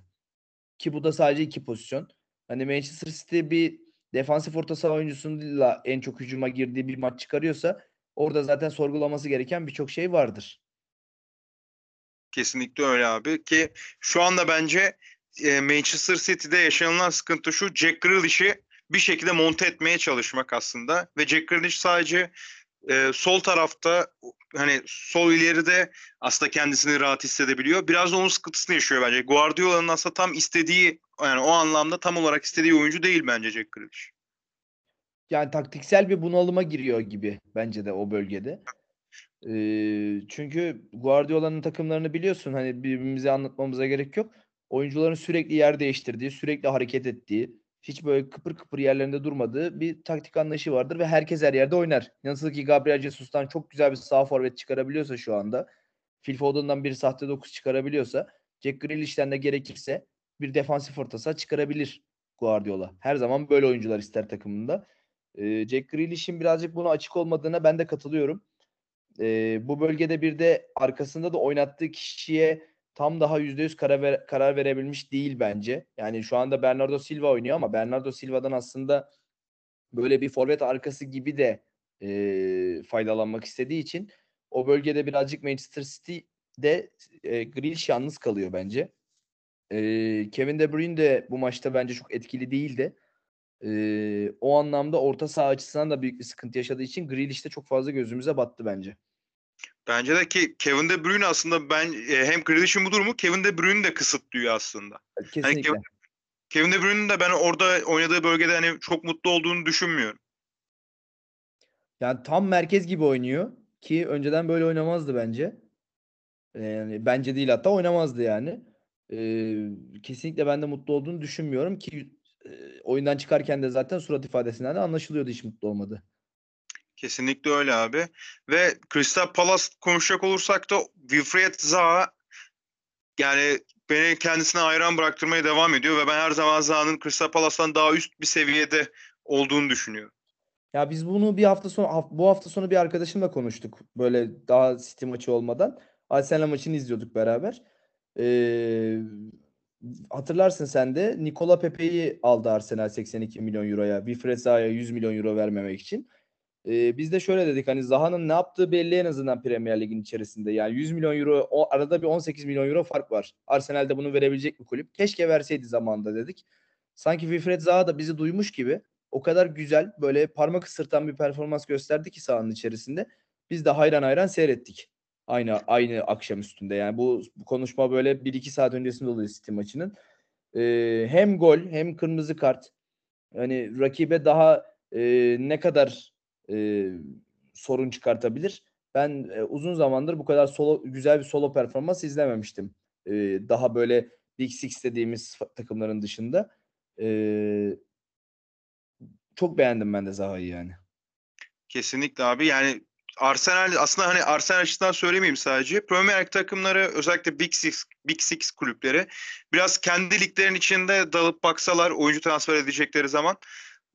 Ki bu da sadece iki pozisyon. Hani Manchester City bir defansif orta saha oyuncusuyla en çok hücuma girdiği bir maç çıkarıyorsa orada zaten sorgulaması gereken birçok şey vardır. Kesinlikle öyle abi ki şu anda bence e, Manchester City'de yaşanılan sıkıntı şu Jack Grealish'i bir şekilde monte etmeye çalışmak aslında ve Jack Grealish sadece e, sol tarafta hani sol ileride aslında kendisini rahat hissedebiliyor. Biraz da onun sıkıntısını yaşıyor bence. Guardiola'nın aslında tam istediği yani o anlamda tam olarak istediği oyuncu değil bence Jack Grealish. Yani taktiksel bir bunalıma giriyor gibi bence de o bölgede. Ee, çünkü Guardiola'nın takımlarını biliyorsun hani birbirimize anlatmamıza gerek yok. Oyuncuların sürekli yer değiştirdiği, sürekli hareket ettiği, hiç böyle kıpır kıpır yerlerinde durmadığı bir taktik anlayışı vardır ve herkes her yerde oynar. Nasıl ki Gabriel Jesus'tan çok güzel bir sağ forvet çıkarabiliyorsa şu anda, Phil Foden'dan bir sahte dokuz çıkarabiliyorsa, Jack Grealish'ten de gerekirse bir defansif orta çıkarabilir Guardiola. Her zaman böyle oyuncular ister takımında. Ee, Jack Grealish'in birazcık buna açık olmadığına ben de katılıyorum. Ee, bu bölgede bir de arkasında da oynattığı kişiye tam daha %100 karar, ver, karar verebilmiş değil bence. Yani şu anda Bernardo Silva oynuyor ama Bernardo Silva'dan aslında böyle bir forvet arkası gibi de e, faydalanmak istediği için o bölgede birazcık Manchester City'de e, Grealish yalnız kalıyor bence. E, Kevin De Bruyne de bu maçta bence çok etkili değildi. E, o anlamda orta saha açısından da büyük bir sıkıntı yaşadığı için Grealish de çok fazla gözümüze battı bence. Bence de ki Kevin De Bruyne aslında ben e, hem Grealish'in bu durumu Kevin De Bruyne de kısıtlıyor aslında. Kesinlikle. Yani Kevin, Kevin De Bruyne'in de ben orada oynadığı bölgede hani çok mutlu olduğunu düşünmüyorum. Yani tam merkez gibi oynuyor ki önceden böyle oynamazdı bence. Yani bence değil hatta oynamazdı yani. Ee, kesinlikle ben de mutlu olduğunu düşünmüyorum ki e, oyundan çıkarken de zaten surat ifadesinden de anlaşılıyordu hiç mutlu olmadı. Kesinlikle öyle abi. Ve Crystal Palace konuşacak olursak da Wilfried Zaha yani beni kendisine hayran bıraktırmaya devam ediyor ve ben her zaman Zaha'nın Crystal Palace'tan daha üst bir seviyede olduğunu düşünüyorum. Ya biz bunu bir hafta sonra bu hafta sonu bir arkadaşımla konuştuk. Böyle daha City maçı olmadan. Arsenal maçını izliyorduk beraber. Ee, hatırlarsın sen de Nikola Pepe'yi aldı Arsenal 82 milyon euroya. Wilfried Zaha'ya 100 milyon euro vermemek için. Ee, biz de şöyle dedik hani Zaha'nın ne yaptığı belli en azından Premier Lig'in içerisinde. Yani 100 milyon euro o arada bir 18 milyon euro fark var. Arsenal'de bunu verebilecek bir kulüp. Keşke verseydi zamanında dedik. Sanki Wilfred Zaha da bizi duymuş gibi o kadar güzel böyle parmak ısırtan bir performans gösterdi ki sahanın içerisinde. Biz de hayran hayran seyrettik. Aynı aynı akşam üstünde. Yani bu, bu konuşma böyle 1-2 saat öncesinde oluyor City maçının. Ee, hem gol hem kırmızı kart. Hani rakibe daha e, ne kadar e, sorun çıkartabilir. Ben e, uzun zamandır bu kadar solo güzel bir solo performans izlememiştim. E, daha böyle Big Six dediğimiz takımların dışında. E, çok beğendim ben de Zaha'yı yani. Kesinlikle abi. Yani Arsenal aslında hani Arsenal açısından söylemeyeyim sadece. Premier League takımları özellikle Big Six, Big Six kulüpleri biraz kendi liglerin içinde dalıp baksalar oyuncu transfer edecekleri zaman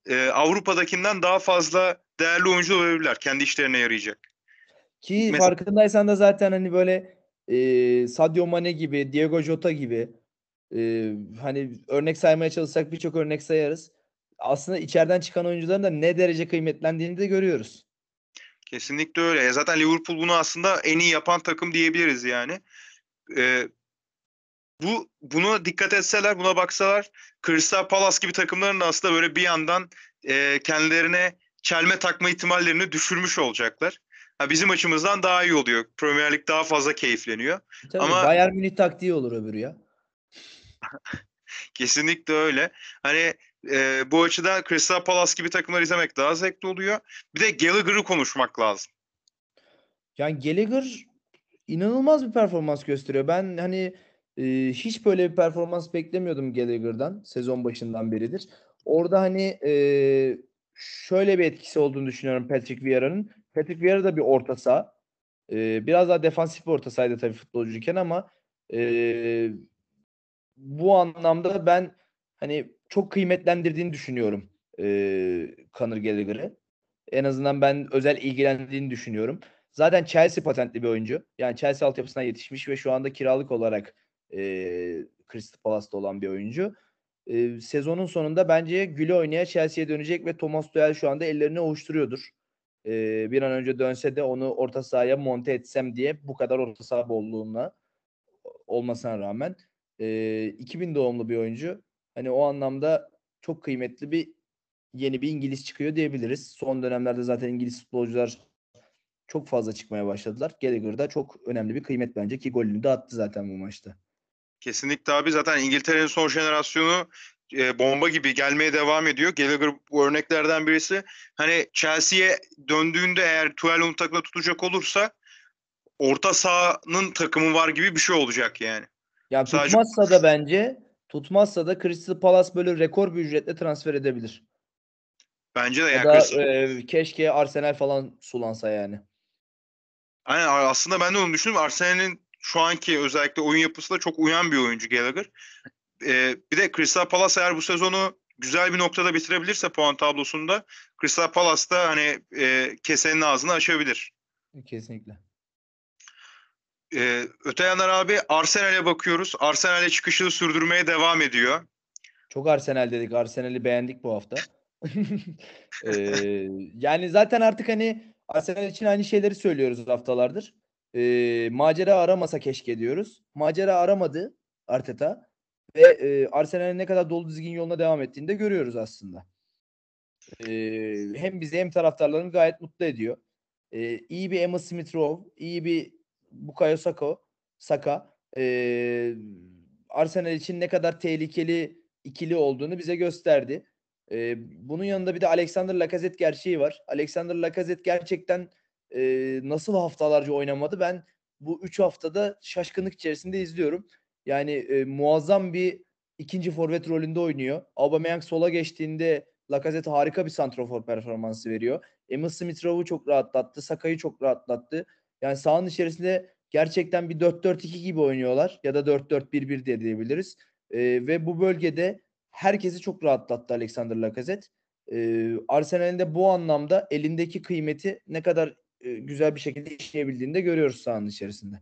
e, Avrupa'dakinden daha fazla değerli oyuncu olabilirler. Kendi işlerine yarayacak. Ki Mesela... farkındaysan da zaten hani böyle e, Sadio Mane gibi, Diego Jota gibi e, hani örnek saymaya çalışsak birçok örnek sayarız. Aslında içeriden çıkan oyuncuların da ne derece kıymetlendiğini de görüyoruz. Kesinlikle öyle. Zaten Liverpool bunu aslında en iyi yapan takım diyebiliriz yani. Ee, bu bunu dikkat etseler, buna baksalar Crystal Palace gibi takımların da aslında böyle bir yandan e, kendilerine çelme takma ihtimallerini düşürmüş olacaklar. Ha, bizim açımızdan daha iyi oluyor. Premier Lig daha fazla keyifleniyor. Tabii, Ama Bayern Münih taktiği olur öbürü ya. Kesinlikle öyle. Hani e, bu açıdan Crystal Palace gibi takımlar izlemek daha zevkli oluyor. Bir de Gallagher'ı konuşmak lazım. Yani Gallagher inanılmaz bir performans gösteriyor. Ben hani e, hiç böyle bir performans beklemiyordum Gallagher'dan. Sezon başından beridir. Orada hani e, şöyle bir etkisi olduğunu düşünüyorum Patrick Vieira'nın. Patrick Vieira da bir orta saha. E, biraz daha defansif bir orta sahaydı tabii futbolcuyken ama e, bu anlamda ben hani çok kıymetlendirdiğini düşünüyorum e, Conor Gallagher'ı. En azından ben özel ilgilendiğini düşünüyorum. Zaten Chelsea patentli bir oyuncu. Yani Chelsea altyapısına yetişmiş ve şu anda kiralık olarak e, Crystal Palace'da olan bir oyuncu. E, sezonun sonunda bence güle oynaya Chelsea'ye dönecek ve Thomas Tuchel şu anda ellerini ovuşturuyordur. e, bir an önce dönse de onu orta sahaya monte etsem diye bu kadar orta saha bolluğuna olmasına rağmen e, 2000 doğumlu bir oyuncu. Hani o anlamda çok kıymetli bir yeni bir İngiliz çıkıyor diyebiliriz. Son dönemlerde zaten İngiliz futbolcular çok fazla çıkmaya başladılar. Gallagher da çok önemli bir kıymet bence ki golünü de attı zaten bu maçta. Kesinlikle abi zaten İngiltere'nin son jenerasyonu e, bomba gibi gelmeye devam ediyor. Gallagher bu örneklerden birisi. Hani Chelsea'ye döndüğünde eğer Tuchel'in takla tutacak olursa orta sahanın takımı var gibi bir şey olacak yani. Ya Sadece- tutmazsa da bence tutmazsa da Crystal Palace böyle rekor bir ücretle transfer edebilir. Bence de Ya yani da Crystal- e, keşke Arsenal falan sulansa yani. Aynen aslında ben de onu düşündüm. Arsenal'in şu anki özellikle oyun yapısına çok uyan bir oyuncu Gallagher. Ee, bir de Crystal Palace eğer bu sezonu güzel bir noktada bitirebilirse puan tablosunda Crystal Palace da hani e, kesenin ağzını açabilir. Kesinlikle. Ee, öte yandan abi Arsenal'e bakıyoruz. Arsenal'e çıkışını sürdürmeye devam ediyor. Çok Arsenal dedik. Arsenal'i beğendik bu hafta. Ee, yani zaten artık hani Arsenal için aynı şeyleri söylüyoruz haftalardır. Ee, macera aramasa keşke diyoruz. Macera aramadı Arteta ve e, Arsenal'in ne kadar dolu dizgin yoluna devam ettiğini de görüyoruz aslında. Ee, hem bizi hem taraftarlarını gayet mutlu ediyor. Ee, iyi bir Emma Smith Rowe, iyi bir Bukayo Saka, Saka ee, Arsenal için ne kadar tehlikeli ikili olduğunu bize gösterdi. Ee, bunun yanında bir de Alexander Lacazette gerçeği var. Alexander Lacazette gerçekten e, nasıl haftalarca oynamadı ben bu 3 haftada şaşkınlık içerisinde izliyorum. Yani e, muazzam bir ikinci forvet rolünde oynuyor. Aubameyang sola geçtiğinde Lacazette harika bir santrofor performansı veriyor. Emil Smith Rowe'u çok rahatlattı. Saka'yı çok rahatlattı. Yani sahanın içerisinde gerçekten bir 4-4-2 gibi oynuyorlar ya da 4-4-1-1 diye diyebiliriz. Ee, ve bu bölgede herkesi çok rahatlattı Alexander Lacazette. Ee, Arsenal'in de bu anlamda elindeki kıymeti ne kadar e, güzel bir şekilde işleyebildiğini de görüyoruz sahanın içerisinde.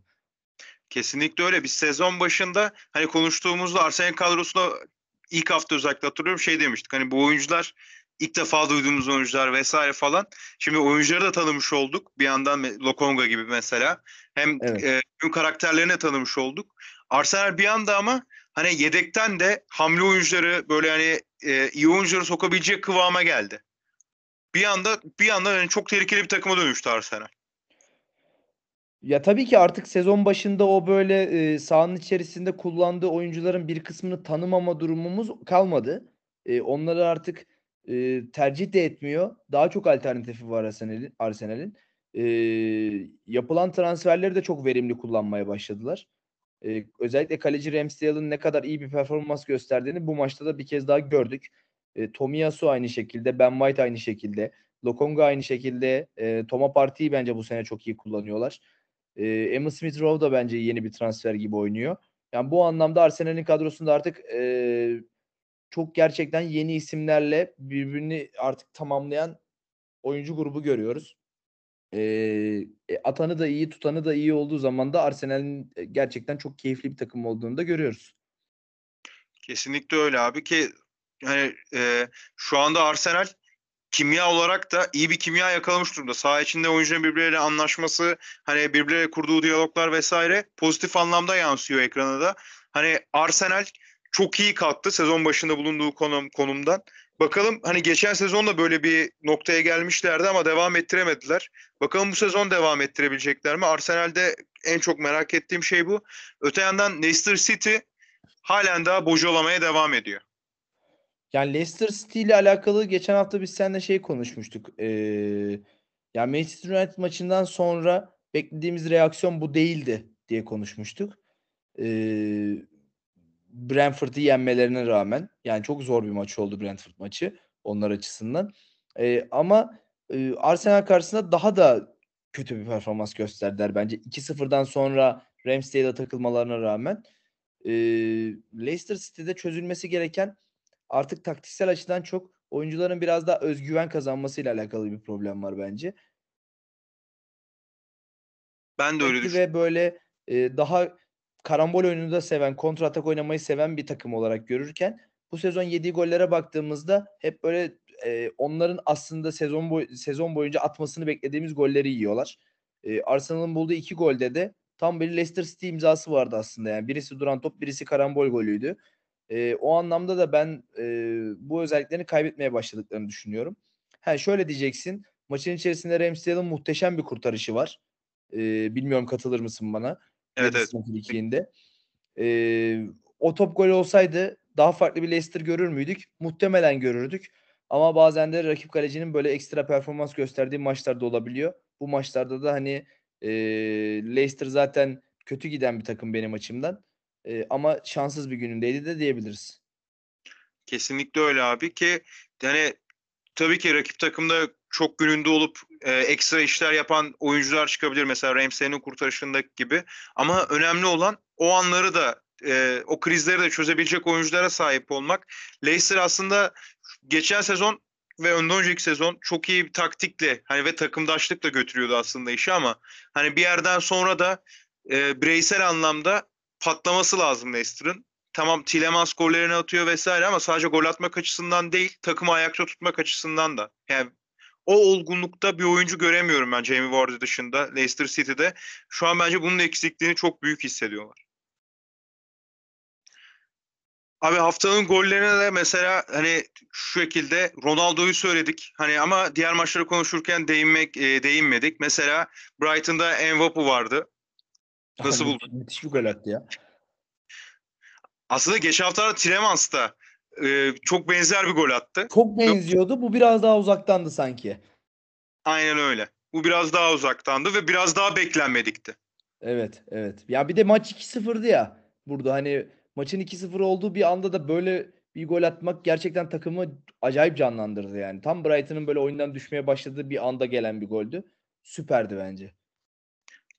Kesinlikle öyle. Biz sezon başında hani konuştuğumuzda Arsenal kadrosunda ilk hafta özellikle hatırlıyorum şey demiştik. Hani bu oyuncular ilk defa duyduğumuz oyuncular vesaire falan. Şimdi oyuncuları da tanımış olduk. Bir yandan Lokonga gibi mesela. Hem Evet. e, tüm karakterlerini tanımış olduk. Arsenal bir anda ama hani yedekten de hamle oyuncuları böyle hani e, iyi oyuncuları sokabilecek kıvama geldi. Bir anda bir anda yani çok tehlikeli bir takıma dönüştü Arsenal. Ya tabii ki artık sezon başında o böyle e, sahanın içerisinde kullandığı oyuncuların bir kısmını tanımama durumumuz kalmadı. E, onları artık e, tercih de etmiyor. Daha çok alternatifi var Arsenal'in. Arsenal'in. E, yapılan transferleri de çok verimli kullanmaya başladılar. E, özellikle kaleci Ramsdale'ın ne kadar iyi bir performans gösterdiğini bu maçta da bir kez daha gördük. E, Tomiyasu aynı şekilde, Ben White aynı şekilde, Lokonga aynı şekilde, e, Toma Partey'i bence bu sene çok iyi kullanıyorlar. E, Emma Smith Rowe da bence yeni bir transfer gibi oynuyor. Yani bu anlamda Arsenal'in kadrosunda artık e, çok gerçekten yeni isimlerle birbirini artık tamamlayan oyuncu grubu görüyoruz. E, e, atanı da iyi, tutanı da iyi olduğu zaman da Arsenal'in e, gerçekten çok keyifli bir takım olduğunu da görüyoruz. Kesinlikle öyle abi ki hani e, şu anda Arsenal kimya olarak da iyi bir kimya yakalamış durumda. Saha içinde oyuncuların birbirleriyle anlaşması, hani birbirleriyle kurduğu diyaloglar vesaire pozitif anlamda yansıyor ekrana da. Hani Arsenal çok iyi kalktı sezon başında bulunduğu konum konumdan. Bakalım hani geçen sezon da böyle bir noktaya gelmişlerdi ama devam ettiremediler. Bakalım bu sezon devam ettirebilecekler mi? Arsenal'de en çok merak ettiğim şey bu. Öte yandan Leicester City halen daha bocalamaya devam ediyor. Yani Leicester City ile alakalı geçen hafta biz seninle şey konuşmuştuk. Ee, yani Manchester United maçından sonra beklediğimiz reaksiyon bu değildi diye konuşmuştuk. Ee, Brentford'u yenmelerine rağmen yani çok zor bir maç oldu Brentford maçı onlar açısından. Ee, ama e, Arsenal karşısında daha da kötü bir performans gösterdiler bence. 2-0'dan sonra Ramsdale'a takılmalarına rağmen. Ee, Leicester City'de çözülmesi gereken artık taktiksel açıdan çok oyuncuların biraz daha özgüven kazanmasıyla alakalı bir problem var bence. Ben de öyle düşünüyorum. ve böyle e, daha karambol oyununu da seven, kontra atak oynamayı seven bir takım olarak görürken bu sezon yediği gollere baktığımızda hep böyle e, onların aslında sezon boy sezon boyunca atmasını beklediğimiz golleri yiyorlar. E, Arsenal'ın bulduğu iki golde de tam bir Leicester City imzası vardı aslında. Yani birisi duran top, birisi karambol golüydü. E, o anlamda da ben e, bu özelliklerini kaybetmeye başladıklarını düşünüyorum. Ha şöyle diyeceksin. Maçın içerisinde Ramsdale'ın muhteşem bir kurtarışı var. E, bilmiyorum katılır mısın bana? Evet evet. Ikiğinde. E, o top gol olsaydı daha farklı bir Leicester görür müydük? Muhtemelen görürdük. Ama bazen de rakip kalecinin böyle ekstra performans gösterdiği maçlarda olabiliyor. Bu maçlarda da hani e, Leicester zaten kötü giden bir takım benim açımdan. E, ama şanssız bir günündeydi de diyebiliriz. Kesinlikle öyle abi ki yani tabii ki rakip takımda çok gününde olup e, ekstra işler yapan oyuncular çıkabilir. Mesela Ramsey'nin kurtarışındaki gibi. Ama önemli olan o anları da e, o krizleri de çözebilecek oyunculara sahip olmak. Leicester aslında geçen sezon ve önden önceki sezon çok iyi bir taktikle hani ve takımdaşlıkla götürüyordu aslında işi ama hani bir yerden sonra da e, bireysel anlamda patlaması lazım Leicester'ın. Tamam Tielemans gollerini atıyor vesaire ama sadece gol atmak açısından değil takımı ayakta tutmak açısından da. Yani o olgunlukta bir oyuncu göremiyorum ben Jamie Vardy dışında Leicester City'de. Şu an bence bunun eksikliğini çok büyük hissediyorlar. Abi haftanın gollerine de mesela hani şu şekilde Ronaldo'yu söyledik. Hani ama diğer maçları konuşurken değinmek e, değinmedik. Mesela Brighton'da Envapu vardı. Nasıl buldun? Müthiş bir gol attı ya. Aslında geçen hafta Tielemans e, çok benzer bir gol attı. Çok benziyordu. Bu biraz daha uzaktandı sanki. Aynen öyle. Bu biraz daha uzaktandı ve biraz daha beklenmedikti. Evet, evet. Ya bir de maç 2-0'dı ya. Burada hani maçın 2-0 olduğu bir anda da böyle bir gol atmak gerçekten takımı acayip canlandırdı yani. Tam Brighton'ın böyle oyundan düşmeye başladığı bir anda gelen bir goldü. Süperdi bence.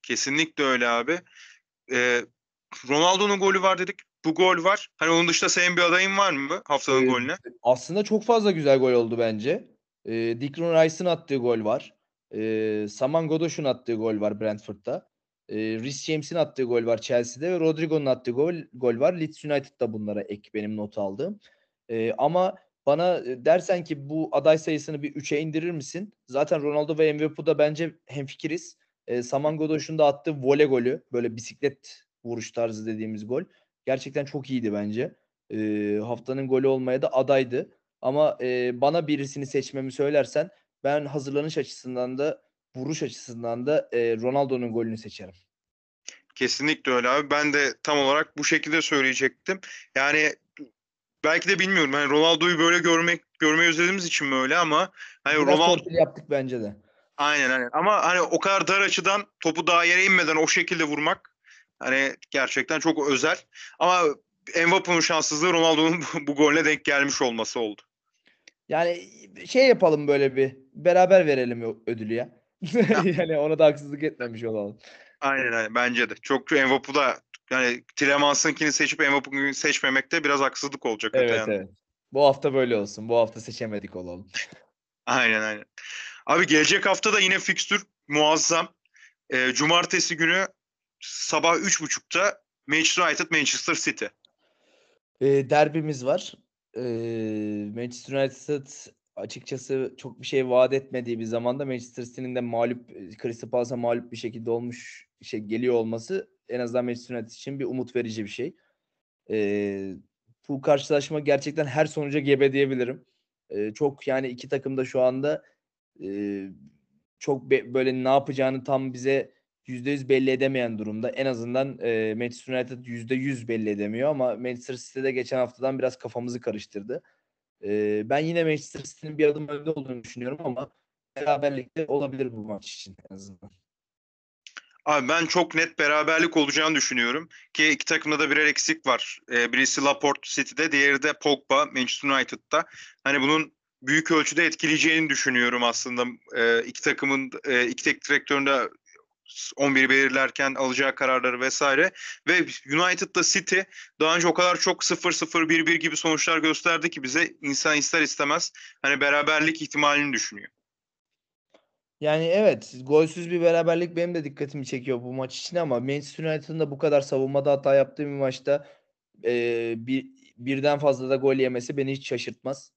Kesinlikle öyle abi. Ee, Ronaldo'nun golü var dedik. Bu gol var. Hani onun dışında senin bir adayın var mı haftanın ee, golüne? Aslında çok fazla güzel gol oldu bence. Ee, Declan Rice'ın attığı gol var. Ee, Saman Godoş'un attığı gol var Brentford'da. E, Rhys James'in attığı gol var Chelsea'de ve Rodrigo'nun attığı gol gol var. Leeds United'da bunlara ek benim not aldığım. E, ama bana dersen ki bu aday sayısını bir 3'e indirir misin? Zaten Ronaldo ve Mbappé'da bence hemfikiriz. E, Saman Godoş'un da attığı vole golü böyle bisiklet vuruş tarzı dediğimiz gol. Gerçekten çok iyiydi bence. E, haftanın golü olmaya da adaydı. Ama e, bana birisini seçmemi söylersen ben hazırlanış açısından da vuruş açısından da e, Ronaldo'nun golünü seçerim. Kesinlikle öyle abi. Ben de tam olarak bu şekilde söyleyecektim. Yani belki de bilmiyorum. Hani Ronaldo'yu böyle görmek görmeyi özlediğimiz için mi öyle ama hani Biraz Ronaldo yaptık bence de. Aynen aynen. Ama hani o kadar dar açıdan topu daha yere inmeden o şekilde vurmak hani gerçekten çok özel. Ama Mbappe'nin şanssızlığı Ronaldo'nun bu, golüne denk gelmiş olması oldu. Yani şey yapalım böyle bir beraber verelim ödülü ya. yani ona da haksızlık etmemiş olalım. Aynen aynen bence de. Çok Envapu da yani Tilemans'ınkini seçip Envapu'nu seçmemekte biraz haksızlık olacak. Evet yani. evet. Bu hafta böyle olsun. Bu hafta seçemedik olalım. aynen aynen. Abi gelecek hafta da yine fikstür muazzam. E, cumartesi günü sabah 3.30'da Manchester United Manchester City. E, derbimiz var. E, Manchester United açıkçası çok bir şey vaat etmediği bir zamanda Manchester City'nin de mağlup Crystal Palace'a mağlup bir şekilde olmuş şey geliyor olması en azından Manchester United için bir umut verici bir şey. Ee, bu karşılaşma gerçekten her sonuca gebe diyebilirim. Ee, çok yani iki takım da şu anda e, çok be, böyle ne yapacağını tam bize %100 belli edemeyen durumda. En azından e, Manchester United %100 belli edemiyor ama Manchester City'de geçen haftadan biraz kafamızı karıştırdı. E, ben yine Manchester City'nin bir adım önde olduğunu düşünüyorum ama beraberlikte olabilir bu maç için en azından. Abi ben çok net beraberlik olacağını düşünüyorum. Ki iki takımda da birer eksik var. Ee, birisi Laporte City'de, diğeri de Pogba Manchester United'da. Hani bunun büyük ölçüde etkileyeceğini düşünüyorum aslında. Ee, iki takımın, e, iki tek direktörün de 11 belirlerken alacağı kararları vesaire ve United'da City daha önce o kadar çok 0-0-1-1 gibi sonuçlar gösterdi ki bize insan ister istemez hani beraberlik ihtimalini düşünüyor. Yani evet golsüz bir beraberlik benim de dikkatimi çekiyor bu maç için ama Manchester United'ın da bu kadar savunmada hata yaptığı bir maçta e, bir, birden fazla da gol yemesi beni hiç şaşırtmaz.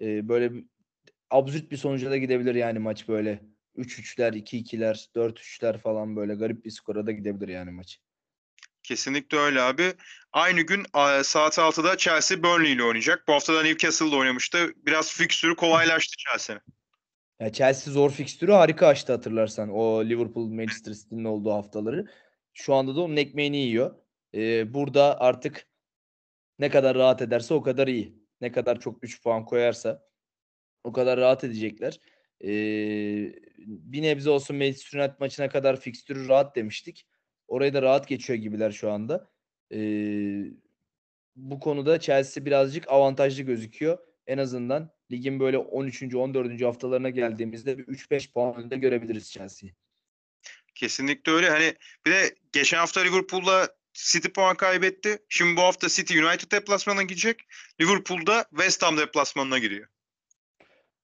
E, böyle absürt bir sonuca da gidebilir yani maç böyle. 3-3'ler, 2-2'ler, 4-3'ler falan böyle garip bir skora da gidebilir yani maç. Kesinlikle öyle abi. Aynı gün saat 6'da Chelsea Burnley ile oynayacak. Bu hafta da Newcastle'da oynamıştı. Biraz fikstürü kolaylaştı Chelsea'nin. Ya Chelsea zor fikstürü harika açtı hatırlarsan. O Liverpool Manchester City'nin olduğu haftaları. Şu anda da onun ekmeğini yiyor. Ee, burada artık ne kadar rahat ederse o kadar iyi. Ne kadar çok 3 puan koyarsa o kadar rahat edecekler. Ee, bir nebze olsun Manchester United maçına kadar fikstürü rahat demiştik. Orayı da rahat geçiyor gibiler şu anda. Ee, bu konuda Chelsea birazcık avantajlı gözüküyor. En azından ligin böyle 13. 14. haftalarına geldiğimizde bir 3-5 puan önünde görebiliriz Chelsea'yi. Kesinlikle öyle. Hani bir de geçen hafta Liverpool'la City puan kaybetti. Şimdi bu hafta City United deplasmanına gidecek. Liverpool'da West Ham deplasmanına giriyor.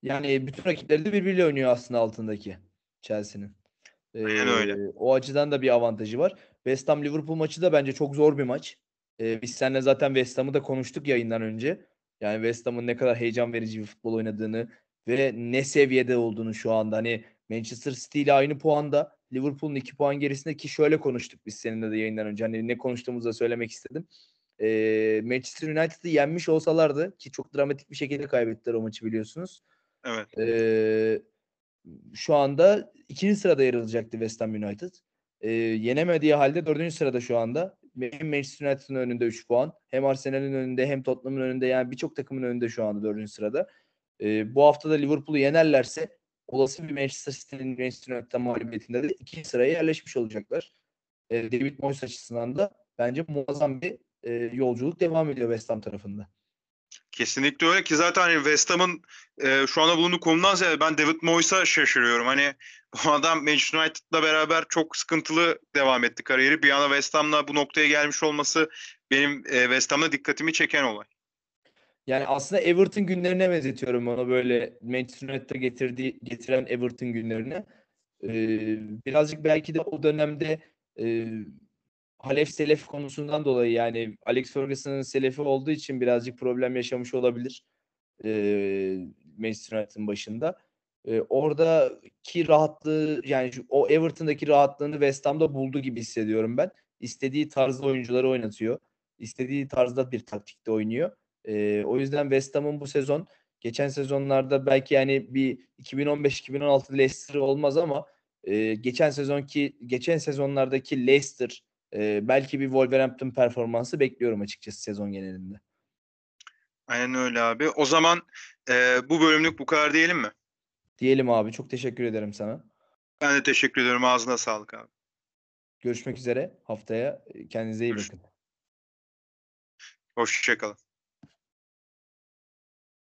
Yani bütün rakipleri de birbiriyle oynuyor aslında altındaki Chelsea'nin. Ee, Aynen öyle. O açıdan da bir avantajı var. West Ham Liverpool maçı da bence çok zor bir maç. Ee, biz seninle zaten West Ham'ı da konuştuk yayından önce. Yani West Ham'ın ne kadar heyecan verici bir futbol oynadığını ve ne seviyede olduğunu şu anda. Hani Manchester City ile aynı puanda Liverpool'un iki puan gerisinde ki şöyle konuştuk biz seninle de yayından önce. Hani ne konuştuğumuzu da söylemek istedim. Ee, Manchester United'ı yenmiş olsalardı ki çok dramatik bir şekilde kaybettiler o maçı biliyorsunuz. Evet. Ee, şu anda ikinci sırada yer alacaktı West Ham United. Ee, yenemediği halde dördüncü sırada şu anda. Hem Manchester United'ın önünde 3 puan. Hem Arsenal'in önünde hem Tottenham'ın önünde yani birçok takımın önünde şu anda dördüncü sırada. Ee, bu hafta da Liverpool'u yenerlerse olası bir Manchester City'nin Manchester United'ın mağlubiyetinde de ikinci sıraya yerleşmiş olacaklar. Ee, David Moyes açısından da bence muazzam bir e, yolculuk devam ediyor West Ham tarafında. Kesinlikle öyle ki zaten hani West Ham'ın e, şu anda bulunduğu konumdan ziyade ben David Moyes'a şaşırıyorum. Hani bu adam Manchester United'la beraber çok sıkıntılı devam etti kariyeri. Bir anda West Ham'la bu noktaya gelmiş olması benim e, West Ham'la dikkatimi çeken olay. Yani aslında Everton günlerine benzetiyorum onu böyle Manchester United'a getirdiği getiren Everton günlerine. Ee, birazcık belki de o dönemde e, Halef Selef konusundan dolayı yani Alex Ferguson'ın Selefi olduğu için birazcık problem yaşamış olabilir. Ee, Manchester United'ın başında. Ee, oradaki rahatlığı yani şu, o Everton'daki rahatlığını West Ham'da buldu gibi hissediyorum ben. İstediği tarzda oyuncuları oynatıyor. İstediği tarzda bir taktikte oynuyor. Ee, o yüzden West Ham'ın bu sezon geçen sezonlarda belki yani bir 2015-2016 Leicester olmaz ama e, geçen sezonki geçen sezonlardaki Leicester e, belki bir Wolverhampton performansı bekliyorum açıkçası sezon genelinde. Aynen öyle abi. O zaman e, bu bölümlük bu kadar diyelim mi? Diyelim abi. Çok teşekkür ederim sana. Ben de teşekkür ederim. Ağzına sağlık abi. Görüşmek üzere. Haftaya kendinize iyi bakın. Hoşçakalın.